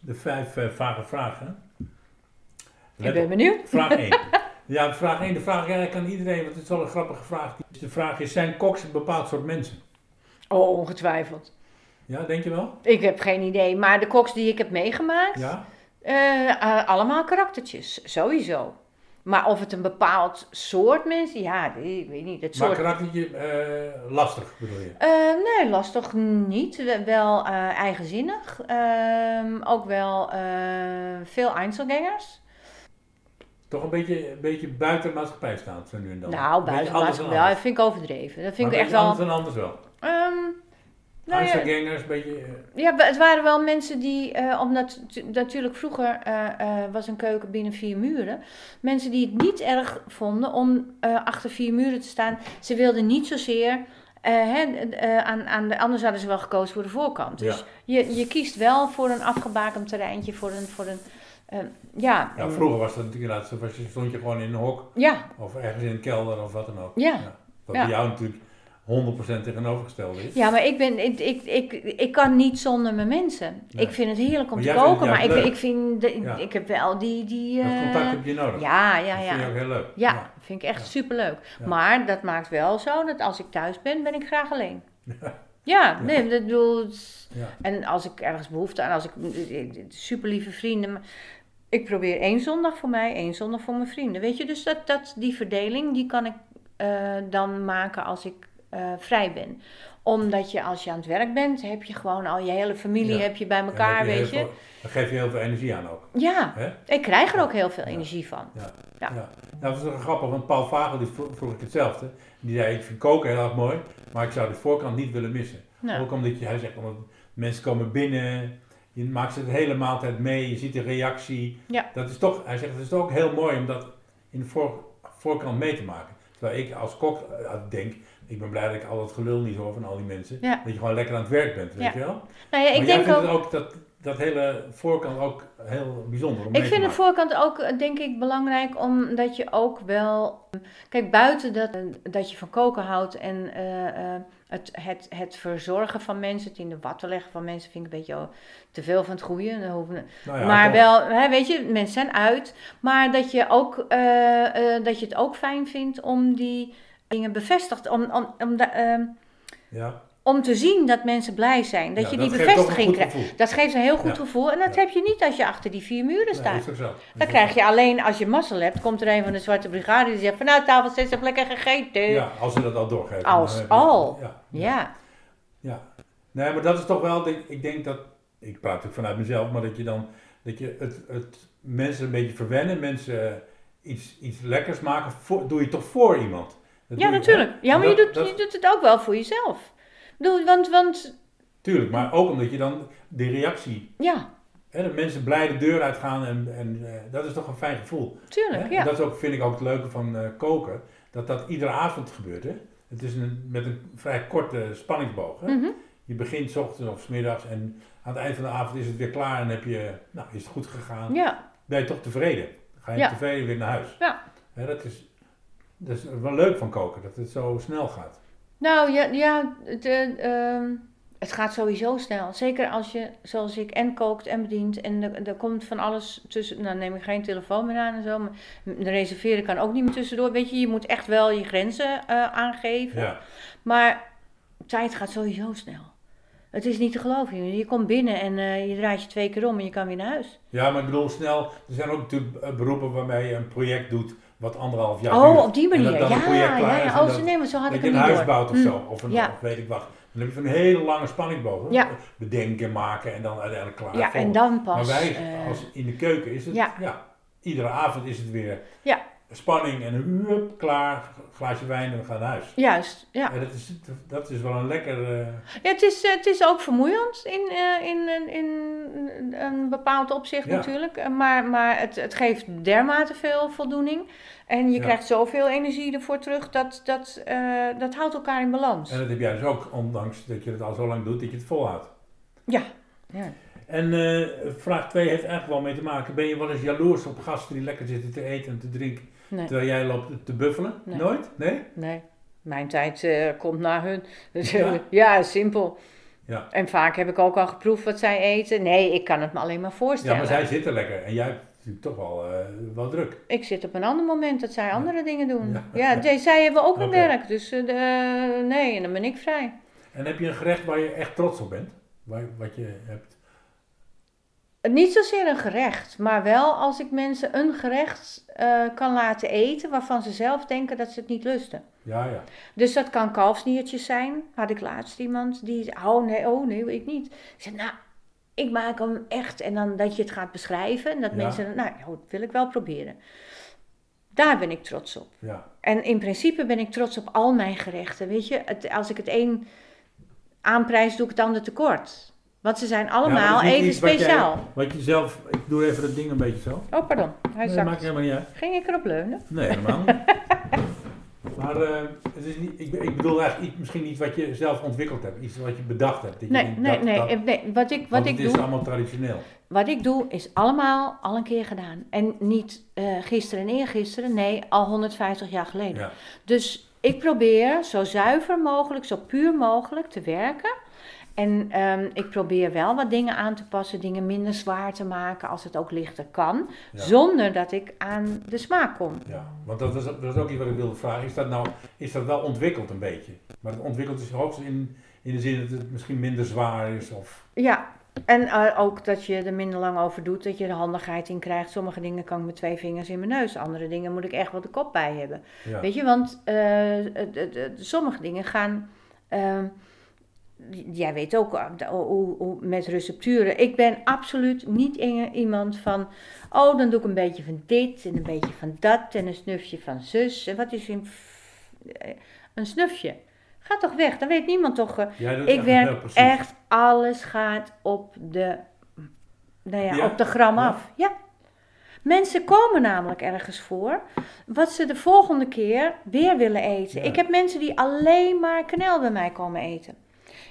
De vijf eh, vage vragen. Ik ben op. benieuwd. Vraag 1. Ja, vraag 1, de vraag eigenlijk aan iedereen, want het is wel een grappige vraag. Dus de vraag is, zijn koks een bepaald soort mensen? Oh, ongetwijfeld. Ja, denk je wel? Ik heb geen idee, maar de koks die ik heb meegemaakt, Ja? Eh, eh, allemaal karaktertjes, sowieso. Maar of het een bepaald soort mensen, ja, ik weet niet. Het Maar soort karaktertje eh, lastig bedoel je? Nee, lastig niet. We- Wel eigenzinnig. Ehm, ook wel veel Einzelgangers. Toch een beetje, een beetje buiten de maatschappij staan, zo nu en dan. Nou, buiten Ja, dat vind ik overdreven. Dat vind Maar ik echt wel. anders dan anders wel. Ehm, nou ja, een beetje... eh, ja, het waren wel mensen die, eh, omdat tu- natuurlijk vroeger eh, was een keuken binnen vier muren. Mensen die het niet erg vonden om achter vier muren te staan. Ze wilden niet zozeer. hè, aan, aan de, anders hadden ze wel gekozen voor de voorkant. Dus je, je kiest wel voor een afgebakend terreintje, voor een. Voor een ja, ja, vroeger was dat natuurlijk inderdaad, stond je gewoon in een hok ja, of ergens in een kelder of wat dan ook. Ja. Wat Ja. bij jou natuurlijk 100% tegenovergestelde is. ja, maar ik, ben, ik, ik, ik, ik kan niet zonder mijn mensen. Nee. Ik vind het heerlijk om Maar te koken, maar ik, leuk. ik vind, de, Ja. ik heb wel die. die Dat eh, contact heb je nodig. Ja, ja, Dat vind je ja. ook heel leuk. Ja, vind ik echt Ja. superleuk. Ja. Maar dat maakt wel zo dat als ik thuis ben, ben ik graag alleen. Ja, nee, dat bedoel. Ja. En als ik ergens behoefte aan, als ik super lieve vrienden. Ik probeer één zondag voor mij, één zondag voor mijn vrienden. Weet je, dus dat, dat, die verdeling, die kan ik eh, dan maken als ik eh, vrij ben. Omdat je als je aan het werk bent, heb je gewoon al je hele familie Ja. heb je bij elkaar, je weet je. veel- Dan geef je heel veel energie aan ook. Ja, Hè? ik krijg er ook heel veel Ja. energie van. Ja. Ja. Nou, dat is toch grappig, want Paul Vagel die vro- vroeg ik hetzelfde. Die zei, ik vind koken heel erg mooi, maar ik zou de voorkant niet willen missen. Nou, Ook omdat je, hij zegt, omdat mensen komen binnen, je maakt ze de hele maaltijd mee, je ziet de reactie. Ja. Dat is toch, hij zegt, het is toch ook heel mooi om dat in de voor, voorkant mee te maken. Terwijl ik als kok eh, denk, ik ben blij dat ik al dat gelul niet hoor van al die mensen. Ja. Dat je gewoon lekker aan het werk bent, weet je wel? nou ja, maar ik jij denk vindt ook. het ook dat, dat hele voorkant ook heel bijzonder om Ik vind de voorkant ook, denk ik, belangrijk omdat je ook wel. Kijk, buiten dat, dat je van koken houdt en eh, eh, het, het, het verzorgen van mensen, het in de watten leggen van mensen, vind ik een beetje te veel van het goede. Hoeven- Nou ja, maar toch. wel, hè, weet je, mensen zijn uit. Maar dat je, ook, eh, dat je het ook fijn vindt om die dingen bevestigd. Om, om, om, ehm, Ja. om te zien dat mensen blij zijn. Dat Ja, je die bevestiging krijgt. Dat geeft een heel goed Ja. gevoel. En dat heb je niet als je achter die vier muren Nee, staat. Dan ook krijg je alleen als je mazzel hebt, komt er een van de zwarte brigade die zegt van nou tafel 6 heb lekker gegeten. Ja. Als ze dat al doorgeven. Als al. Ja, Ja. ja. Nee, maar dat is toch wel, ik denk dat, ik praat natuurlijk vanuit mezelf, maar dat je dan, dat je het, het mensen een beetje verwennen, mensen iets, iets lekkers maken, voor, doe je toch voor iemand. Dat je, natuurlijk. Ja, maar Dat- je, doet, dat- je doet het ook wel voor jezelf. Want, want Tuurlijk, maar ook omdat je dan de reactie, ja, hè, dat mensen blij de deur uitgaan en, en eh, dat is toch een fijn gevoel. tuurlijk. Hè? Ja. En dat is ook, vind ik ook het leuke van eh, koken, dat dat iedere avond gebeurt. Hè? Het is een, met een vrij korte spanningsboog. Hè? Mhm. Je begint 's ochtends of 's middags en aan het eind van de avond is het weer klaar en heb je, nou, is het goed gegaan. ja, Ben je toch tevreden? Ga je Ja. tevreden weer naar huis. Ja. Hè, dat, is, dat is wel leuk van koken, dat het zo snel gaat. nou ja, ja het, eh, ehm, het gaat sowieso snel. Zeker als je, zoals ik, en kookt en bedient. En er, er komt van alles tussen. Nou, neem ik geen telefoon meer aan en zo. Maar de reserveren kan ook niet meer tussendoor. Weet je, je moet echt wel je grenzen eh, aangeven. Ja. Maar tijd gaat sowieso snel. Het is niet te geloven. Je komt binnen en eh, je draait je twee keer om en je kan weer naar huis. ja, maar ik bedoel snel, er zijn ook natuurlijk eh, beroepen waarmee je een project doet wat anderhalf jaar oh, duurt. op die En manier. dat dan Ja, een project klaar ja, Oh, nee, maar zo had ik het een niet huis door. bouwt of Mm. zo, of, een, Ja. of weet ik wat. Dan heb je van een hele lange spanningboog. hè? Ja. Bedenken, maken en dan uiteindelijk klaar. Ja, en dan Maar pas. wij, eh, als in de keuken, is het, ja. iedere avond is het weer Ja. Spanning en hup, klaar, glaasje wijn en we gaan naar huis. Juist, ja. Ja, dat, is, dat is wel een lekker... eh, Ja, het, is, eh, het is ook vermoeiend in, eh, in, in, in een bepaald opzicht Ja. natuurlijk. Maar, maar het, het geeft dermate veel voldoening. En je Ja. krijgt zoveel energie ervoor terug. Dat, dat, dat houdt elkaar in balans. en dat heb jij dus ook, ondanks dat je het al zo lang doet, dat je het volhoudt. Ja. ja. En vraag 2 heeft eigenlijk wel mee te maken. Ben je wel eens jaloers op gasten die lekker zitten te eten en te drinken Nee, terwijl jij loopt te buffelen? Nee. Nooit? Nee? nee. Mijn tijd eh, komt na hun. Dus, Ja. ja. ja, simpel. Ja. En vaak heb ik ook al geproefd wat zij eten. Nee, ik kan het me alleen maar Ja, voorstellen. maar zij zitten lekker en jij hebt natuurlijk toch wel, eh, wel druk. Ik zit op een ander moment dat zij andere dingen doen. Ja. Ja, zij hebben ook een Oké. werk. Dus eh, nee, en dan ben ik vrij. En heb je een gerecht waar je echt trots op bent? Waar, wat je hebt? Niet zozeer een gerecht, maar wel als ik mensen een gerecht eh, kan laten eten waarvan ze zelf denken dat ze het niet lusten. Ja, ja. Dus dat kan kalfsniertjes zijn. Had ik laatst iemand die zei, oh nee, oh nee, ik niet. Ik zei, nou, ik maak hem echt. En dan dat je het gaat beschrijven. En dat Ja. mensen, nou, dat wil ik wel proberen. Daar ben ik trots op. ja. En in principe ben ik trots op al mijn gerechten. Weet je, het, als ik het een aanprijs, doe ik het ander tekort. Want ze zijn Ja, allemaal even iets wat jij- speciaal. Wat je zelf, ik doe even dat ding een beetje zo. Oh, pardon. Hij Nee, zakt. maakt helemaal niet uit. Ging ik erop leunen? Nee, helemaal niet. Maar eh, het is niet, ik, ik bedoel eigenlijk iets, misschien iets wat je zelf ontwikkeld hebt. Iets wat je bedacht hebt. Dat je Nee, nee, dat- nee, dat- eh, nee. Wat ik, wat ik het is doe, allemaal traditioneel. wat ik doe, is allemaal al een keer gedaan. En niet eh, gisteren en eergisteren, nee, al 150 jaar geleden. Ja. Dus ik probeer zo zuiver mogelijk, zo puur mogelijk te werken. En ehm, ik probeer wel wat dingen aan te passen, dingen minder zwaar te maken als het ook lichter kan. Ja. Zonder dat ik aan de smaak kom. Ja, want dat is, dat is ook iets wat ik wilde vragen. Is dat nou is dat wel ontwikkeld een beetje? Maar het ontwikkeld is hoogst in, in de zin dat het misschien minder zwaar is. Of, Ja, en eh, ook dat je er minder lang over doet, dat je er handigheid in krijgt. Sommige dingen kan ik met twee vingers in mijn neus, andere dingen moet ik echt wel de kop bij hebben. ja. Weet je, want eh, sommige dingen gaan. ehm, jij weet ook eh, de- hoe, hoe, met recepturen. Ik ben absoluut niet iemand van. Oh, dan doe ik een beetje van dit en een beetje van dat en een snufje van zus. En wat is een, eh, een snufje? Ga toch weg, dan weet niemand toch. eh, ik echt werk echt, alles gaat op de, nou ja, Ja? op de gram af. Ja. Mensen komen namelijk ergens voor wat ze de volgende keer weer willen eten. Ik heb mensen die alleen maar kanel bij mij komen eten.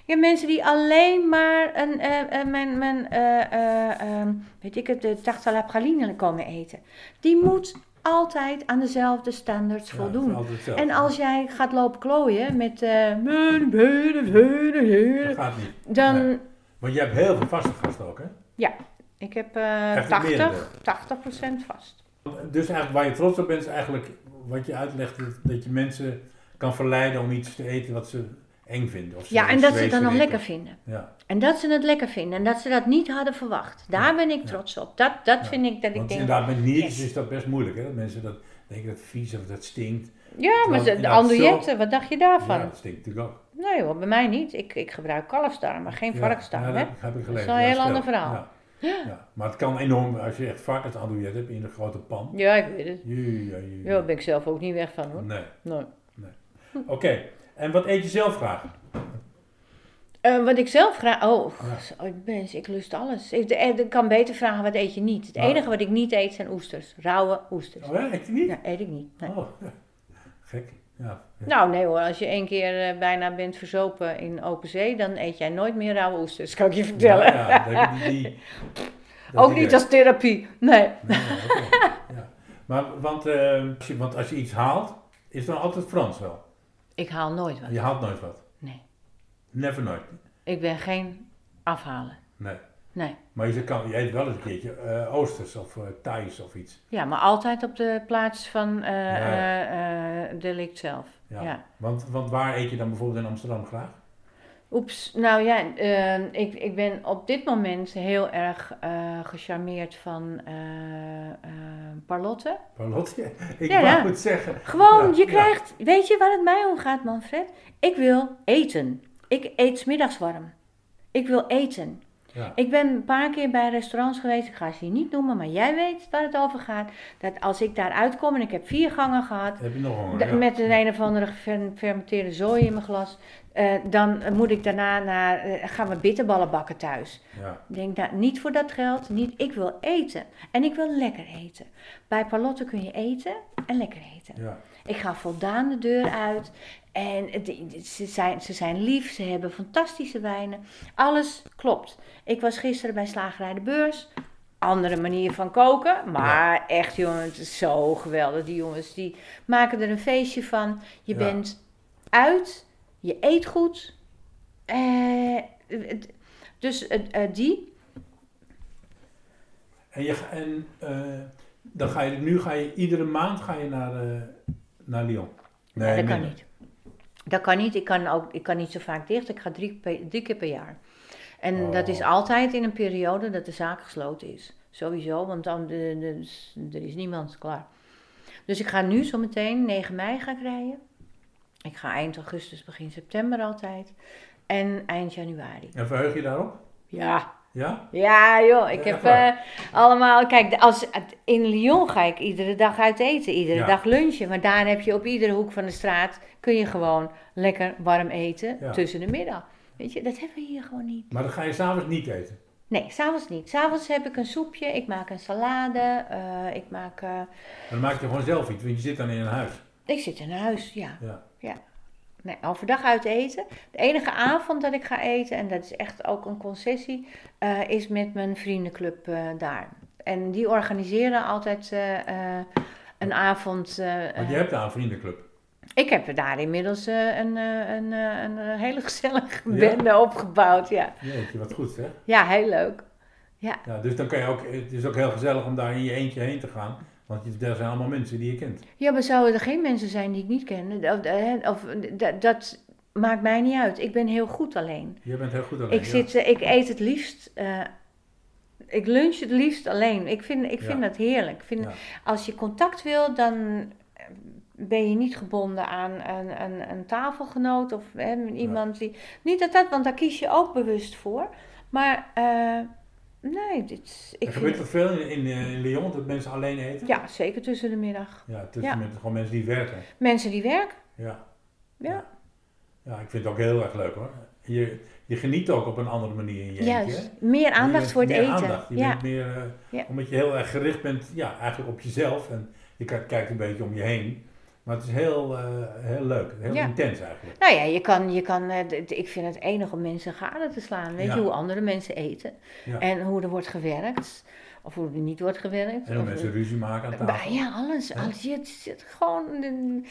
Heb mensen die alleen maar een, eh, mijn, mijn ehm, weet ik het, de tarte à la praline komen eten. Die moet altijd aan dezelfde standards Ja, voldoen. En als jij gaat lopen klooien met. Dat gaat niet. dan. Nee. Want je hebt heel veel vaste gasten ook, hè? Ik heb eh Echt 80, meerdere. 80% vast. Dus eigenlijk waar je trots op bent, is eigenlijk wat je uitlegt, dat- dat je mensen kan verleiden om iets te eten wat ze eng vinden. Of Ja, en dat ze het dan nog lekker vinden. Ja, En dat ze het lekker vinden. En dat ze dat niet hadden verwacht. Daar ben ik Ja. trots op. Dat, dat Ja. vind ik dat ik want denk. inderdaad met niets yes. is dat best moeilijk, hè? Dat mensen dat denken dat vies of dat stinkt. Ja, maar ze- de andouillette, wat dacht je daarvan? Ja, dat stinkt natuurlijk ook. Nee hoor, bij mij niet. Ik, ik gebruik maar geen Ja, varkensdarm. ja, hè? dat heb ik gelezen. Dat is een Ja, heel ander verhaal. Ja. Ja. Maar het kan enorm, als je echt varkensandouillet hebt in een grote pan. Ja, ik weet het. Jee, ja, jee. Ja, daar ben ik zelf ook niet weg van hoor. Nee. Nee. Oké, en wat eet je zelf graag? Eh, wat ik zelf graag. Oh, Ja. zo, ik ben, ik lust alles. Ik, de- ik kan beter vragen wat eet je niet. Het Nou. enige wat ik niet eet zijn oesters. Rauwe oesters. Oh ja, eet je niet? Ja, eet ik niet. Nee. Oh, ja. gek. Ja. Nou nee hoor, als je één keer eh, bijna bent verzopen in open zee, dan eet jij nooit meer rauwe oesters, kan ik je vertellen. Ja, ja, die, die- Ook niet als therapie. Nee. Nee. Maar, want, eh, als je, want als je iets haalt, is het dan altijd Frans wel? Ik haal nooit wat. Je haalt nooit wat? Nee. Never nooit? Ik ben geen afhalen. Nee. Nee. Maar je, kan, je eet wel eens een keertje eh, Oosters of eh Thais of iets. Ja, maar altijd op de plaats van eh Ja. delict zelf. Ja. Ja. Want, want waar eet je dan bijvoorbeeld in Amsterdam graag? Oeps, nou ja, eh, ik, ik ben op dit moment heel erg eh, gecharmeerd van eh, Parlotte. Parlotte? Ik Ja, ja. het zeggen. Gewoon, Ja, je krijgt, weet je waar het mij om gaat, Manfred? Ik wil eten. Ik eet 's middags warm. Ik wil eten. Ja. Ik ben een paar keer bij restaurants geweest, ik ga ze hier niet noemen, maar jij weet waar het over gaat. Dat als ik daar uitkom en ik heb vier gangen gehad, Heb je nog honger? Da- ja. Met een een of andere gefermenteerde zooi in mijn glas. eh, dan moet ik daarna naar, eh, gaan we bitterballen bakken thuis. Ja. Ik denk, nou, niet voor dat geld, niet, ik wil eten. En ik wil lekker eten. Bij Palotte kun je eten en lekker eten. Ja. Ik ga voldaan de deur uit. En ze zijn, ze zijn lief, ze hebben fantastische wijnen. Alles klopt. Ik was gisteren bij Slagerij de Beurs. Andere manier van koken. Maar echt, jongen, het is zo geweldig. Die jongens die maken er een feestje van. Je Ja. bent uit, je eet goed. Eh, dus eh, eh, die. En, je, en eh, dan ga je, nu ga je iedere maand ga je naar, eh, naar Lyon. Nee, dat kan niet. Dat kan niet. Ik kan, ook, ik kan niet zo vaak dicht. Ik ga drie, keer per jaar. En Oh. dat is altijd in een periode dat de zaak gesloten is. Sowieso, want dan de, de- er is niemand klaar. Dus ik ga nu zometeen, 9 mei ga ik rijden. Ik ga eind augustus, begin september altijd. En eind januari. En verheug je daarop? Ja, Ja? ja joh. Ik Ja, heb eh, allemaal... Kijk, als, in Lyon ga ik iedere dag uit eten. Iedere Ja. dag lunchen. Maar daar heb je op iedere hoek van de straat... kun je gewoon lekker warm eten Ja. tussen de middag. Weet je, dat hebben we hier gewoon niet. Maar dan ga je s'avonds niet eten. Nee, s'avonds niet. S'avonds heb ik een soepje, ik maak een salade, eh, ik maak... eh, Dan maak je gewoon zelf iets, want je zit dan in een huis. ik zit in huis, ja. Ja. Nee, overdag uit eten. De enige avond dat ik ga eten, en dat is echt ook een concessie, eh, is met mijn vriendenclub eh, daar. En die organiseren altijd eh, een avond. Want je hebt daar een vriendenclub. ik heb er daar inmiddels een, een, een, hele gezellige Ja? bende opgebouwd. Ja. Jeetje, wat goed hè? ja, heel leuk. Ja, dus dan kan je ook, het is ook heel gezellig om daar in je eentje heen te gaan. Want daar zijn allemaal mensen die je kent. Ja, maar zouden er geen mensen zijn die ik niet ken? Of, eh, of, dat, dat maakt mij niet uit. Ik ben heel goed alleen. Je bent heel goed alleen. Ik, ja. zit, eh, ik eet het liefst. eh, ik lunch het liefst alleen. Ik vind, ik vind Ja. dat heerlijk. Ik vind, Ja. Als je contact wil, dan ben je niet gebonden aan een, een, een tafelgenoot of hè, iemand die. Niet dat dat, want daar kies je ook bewust voor. Maar nee, dit, ik er gebeurt toch veel in, in, eh, in Lyon dat mensen alleen eten? Ja, zeker tussen de middag. Ja, tussen Ja. met gewoon mensen die werken. Mensen die werken. Ja. Ja. Ja, ik vind het ook heel erg leuk hoor. Je, je geniet ook op een andere manier in je eentje. Juist. Meer aandacht voor het meer eten. Aandacht. Je ja. bent meer, eh, Ja. Omdat je heel erg gericht bent, ja, eigenlijk op jezelf. En je kijkt een beetje om je heen. Maar het is heel, eh, heel leuk, heel Ja. intens eigenlijk. Nou ja, je kan, je kan eh, ik vind het enig om mensen gade te slaan. Weet Ja. je hoe andere mensen eten Ja. en hoe er wordt gewerkt of hoe er niet wordt gewerkt. En hoe mensen ruzie maken aan tafel. ja, alles. Alles je, het zit gewoon de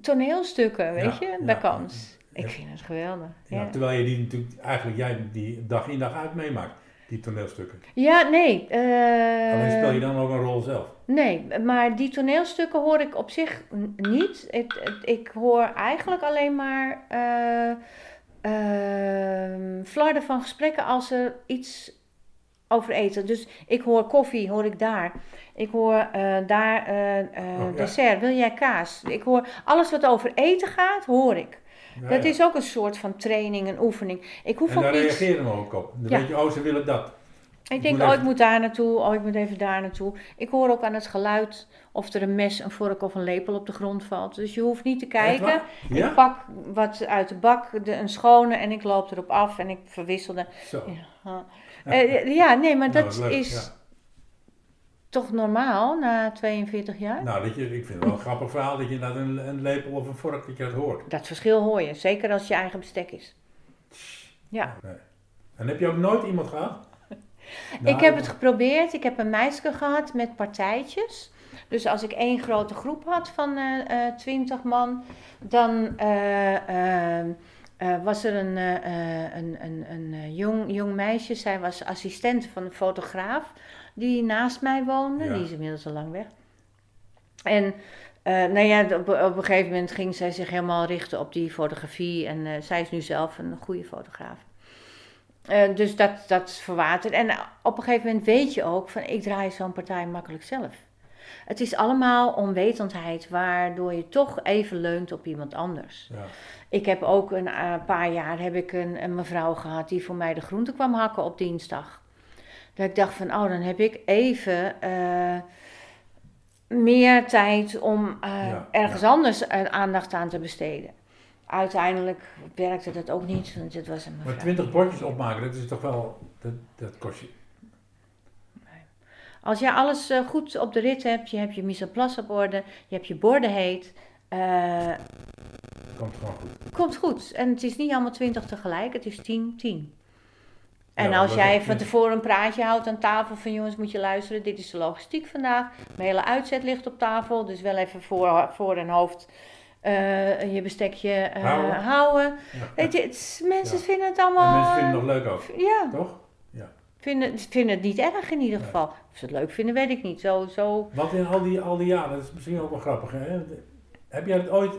toneelstukken, weet je, bij kans. Ik vind het geweldig. Terwijl je die natuurlijk, eigenlijk jij die dag in dag uit meemaakt, die toneelstukken. ja nee. eh, Alleen speel je dan ook een rol zelf. Nee, maar die toneelstukken hoor ik op zich niet. Het- ik hoor eigenlijk alleen maar ehm, flarden van gesprekken als er iets over eten. Dus ik hoor koffie, hoor ik daar. Ik hoor eh, daar Oh, ja. dessert, wil jij kaas? Ik hoor alles wat over eten gaat, hoor ik. Ja, dat ja. is ook een soort van training, een oefening. Ik hoef en ook daar niet... reageren we ook op. Dan Ja. weet je, oh, ze willen dat. Ik denk, moet oh, even- ik moet daar naartoe, oh, ik moet even daar naartoe. Ik hoor ook aan het geluid of er een mes, een vork of een lepel op de grond valt. Dus je hoeft niet te kijken. Ja? Ik pak wat uit de bak, de, een schone, en ik loop erop af en ik verwissel de... Zo. Ja, Eh, ja nee, maar Nou, dat leuk, is. Toch normaal na 42 jaar? Nou, dat je, ik vind het wel een grappig verhaal dat je dat een, een lepel of een vork dat je dat hoort. Dat verschil hoor je, zeker als het je eigen bestek is. Ja. Nee. En heb je ook nooit iemand gehad? Nou, ik heb het geprobeerd. Ik heb een meisje gehad met partijtjes. Dus als ik één grote groep had van eh, eh, 20 man, dan eh, eh, eh, was er een, een, een, een jong, jong meisje. Zij was assistent van een fotograaf die naast mij woonde. Ja. Die is inmiddels al lang weg. En eh, nou ja, op, op een gegeven moment ging zij zich helemaal richten op die fotografie. En eh, zij is nu zelf een goede fotograaf. Eh, dus dat, dat is verwaterd. En op een gegeven moment weet je ook van ik draai zo'n partij makkelijk zelf. Het is allemaal onwetendheid, waardoor je toch even leunt op iemand anders. Ja. Ik heb ook een paar jaar heb ik een, een mevrouw gehad die voor mij de groenten kwam hakken op dinsdag. Dat ik dacht van, oh, dan heb ik even eh, meer tijd om eh, Ja, ergens ja. anders aandacht aan te besteden. Uiteindelijk werkte dat ook niet, want het was een Maar. 20 bordjes opmaken, dat is toch wel, dat, dat kost je. Als je alles eh, goed op de rit hebt, je hebt je mise en place op orde, je hebt je borden heet, Komt gewoon goed. komt goed. En het is niet allemaal 20 tegelijk, het is 10, 10. En Ja, als jij van tevoren een praatje houdt aan tafel van jongens, moet je luisteren, dit is de logistiek vandaag. Mijn hele uitzet ligt op tafel, dus wel even voor, voor en hoofd eh, je bestekje eh, Houden. houden. Ja. Weet je, het mensen Ja. vinden het En allemaal... mensen vinden het nog leuk ook, Ja, toch? vinden, vinden het niet erg in ieder Nee. geval. Of ze het leuk vinden, weet ik niet. Zo, zo... Want in al die, al die jaren, dat is misschien ook wel grappig, hè? Heb jij het ooit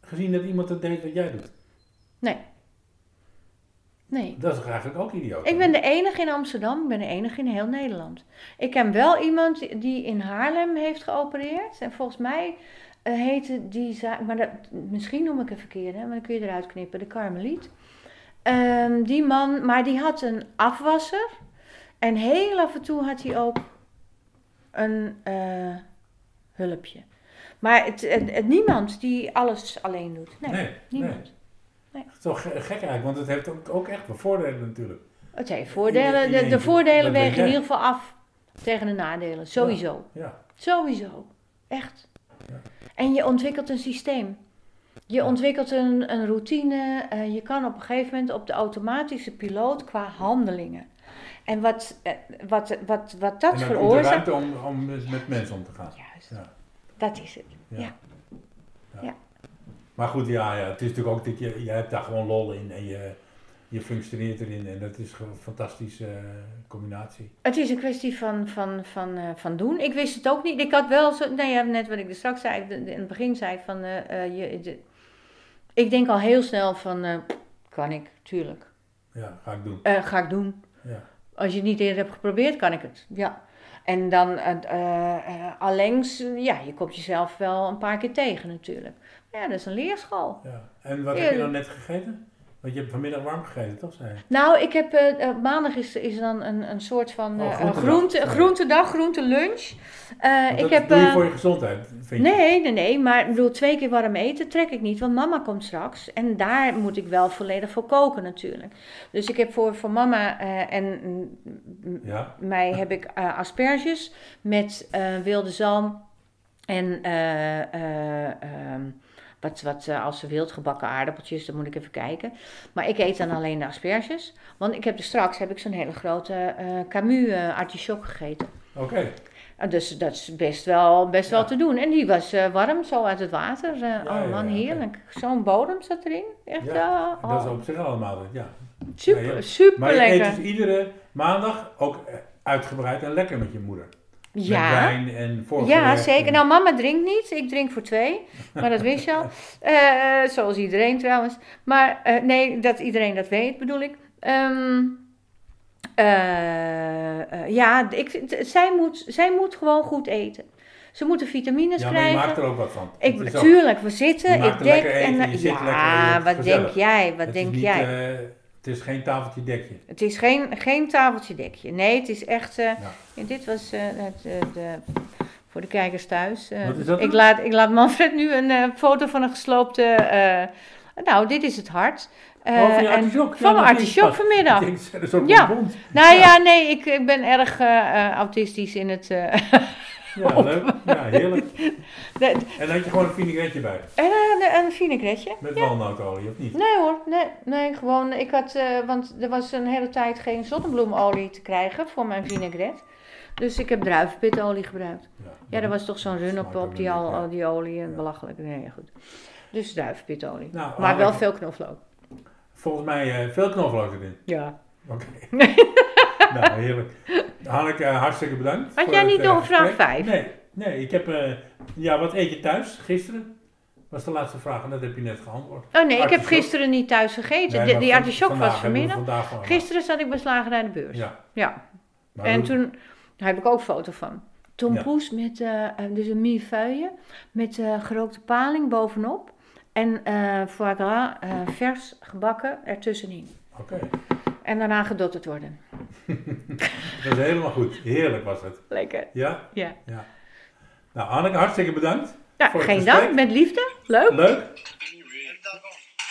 gezien dat iemand het deed wat jij doet? Nee. Dat is eigenlijk ook idioot. Ik ben de enige in Amsterdam, ik ben de enige in heel Nederland. Ik ken wel iemand die- in Haarlem heeft geopereerd. En volgens mij eh, heette die zaak, maar dat, misschien noem ik het verkeerd, hè, maar dan kun je eruit knippen, de Karmeliet. Ehm, die man, maar die had een afwasser. En heel af en toe had hij ook een eh, hulpje. Maar het, het, het- niemand die alles alleen doet. Nee, Nee, nee. Niemand. Het is ge- gek eigenlijk, want het heeft ook, ook echt wel voordelen natuurlijk. Het heeft voordelen. In- De, in- de voordelen dat wegen in ieder geval af tegen de nadelen. Sowieso. Ja, Sowieso. Echt. Ja. En je ontwikkelt een systeem. Je Ja. ontwikkelt een, een routine. eh, je kan op een gegeven moment op de automatische piloot qua handelingen. En wat, eh, wat, wat, wat dat komt er veroorzaakt. ruimte om, om met mensen om te gaan. Juist. Ja. Dat is het. Ja. Maar goed, ja, ja, het is natuurlijk ook dat je, je hebt daar gewoon lol in en je, je functioneert erin en dat is gewoon een fantastische eh, combinatie. Het is een kwestie van, van, van, eh, van doen. Ik wist het ook niet. Ik had wel zo, nou ja, net wat ik er straks zei, in het begin zei van, eh, je, de- ik denk al heel snel van, kan ik, tuurlijk. Ja, ga ik doen. Ga ik doen. Ja. Als je het niet eerder hebt geprobeerd, kan ik het. Ja. En dan eh, eh, allengs, ja, je komt jezelf wel een paar keer tegen natuurlijk. Ja, dat is een leerschool. Ja. En wat Ja, heb je dan net gegeten? Want je hebt vanmiddag warm gegeten, toch? Zei? Nou, ik heb, eh, eh, maandag is, is dan een, een soort van Oh, eh, groentedag. groente, groentedag, groentelunch. Ik heb, doe je voor je gezondheid, vind je? Nee, nee, nee. Maar ik bedoel, twee keer warm eten trek ik niet, want mama komt straks. En daar moet ik wel volledig voor koken natuurlijk. Dus ik heb voor, voor mama en Ja, mij heb ik asperges met wilde zalm en eh, eh, ehm, wat, wat eh, als ze wild gebakken aardappeltjes, dan moet ik even kijken. Maar ik eet dan alleen de asperges, want ik heb er straks heb ik zo'n hele grote eh Camus eh, artichok gegeten. oké. Ah, Dus dat is best wel, best wel te doen. En die was warm, zo uit het water. Ja, oh man, ja, heerlijk. Zo'n bodem zat erin. Echt, Ja, Dat is oh, op zich allemaal, ja. super, super Maar je eet lekker. dus iedere maandag ook uitgebreid en lekker met je moeder. Ja, wijn en ja, zeker. en- Nou, mama drinkt niet. Ik drink voor twee. Maar dat wist je al. Eh, zoals iedereen trouwens. Maar eh, nee, dat iedereen dat weet, bedoel ik. Ehm, eh, eh, ja, ik, zij, moet, zij moet gewoon goed eten. Ze moeten vitamines Ja, maar je krijgen. maakt er ook wat van. Ik, Het is ook- tuurlijk, we zitten. Ik denk. en, ja, wat gezellig. denk jij? Wat het denk niet, jij? Het is geen tafeltje dekje. Het is geen, geen tafeltje dekje. Nee, het is echt. Ja. en dit was eh, het, eh, de, voor de kijkers thuis. Wat is dat ik, laat, ik laat Manfred nu een foto van een gesloopte. nou, dit is het hart. Oh, van je en- artichok. van mijn vanmiddag. Ik denk, dat is ook Ja. een. Nou ja, nee, ik, ik ben erg autistisch in het. Ja, leuk. Ja, heerlijk. En dan had je gewoon een vinaigrettetje bij. en een, een vinaigretje. Met walnoutolie, of niet? Nee hoor, nee, nee gewoon, ik had, eh, want er was een hele tijd geen zonnebloemolie te krijgen voor mijn vinaigrette. Dus ik heb druivenpitolie gebruikt. Ja, er was toch zo'n run op, die, al, die olie en Ja. belachelijk. Nee, ja, goed. Dus druivenpitolie. Nou, maar wel veel knoflook. Volgens mij eh, veel knoflook erin. Ja. Oké. nou, heerlijk. Hanneke, eh, hartstikke bedankt. Had jij niet eh, nog een vraag gesprek. vijf? Nee, nee, ik heb... eh, ja, wat eet je thuis gisteren? Was de laatste vraag en dat heb je net geantwoord. Oh nee, ik heb gisteren niet thuis gegeten. Nee, De- maar die artichok was vanmiddag. Gisteren zat ik beslagen naar de beurs. Ja. Ja. Maar En toen, daar heb ik ook foto van. Tom Ja. Met dus een millefeuille met eh, gerookte paling bovenop. En eh foie gras vers gebakken ertussenin. Oké, En daarna gedotterd worden. dat is helemaal goed. Heerlijk was het. Lekker. Ja? Ja. Nou, Anneke, hartstikke bedankt. Nou, Voor het geen gesprek. dank, met liefde. Leuk. Leuk.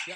Ja,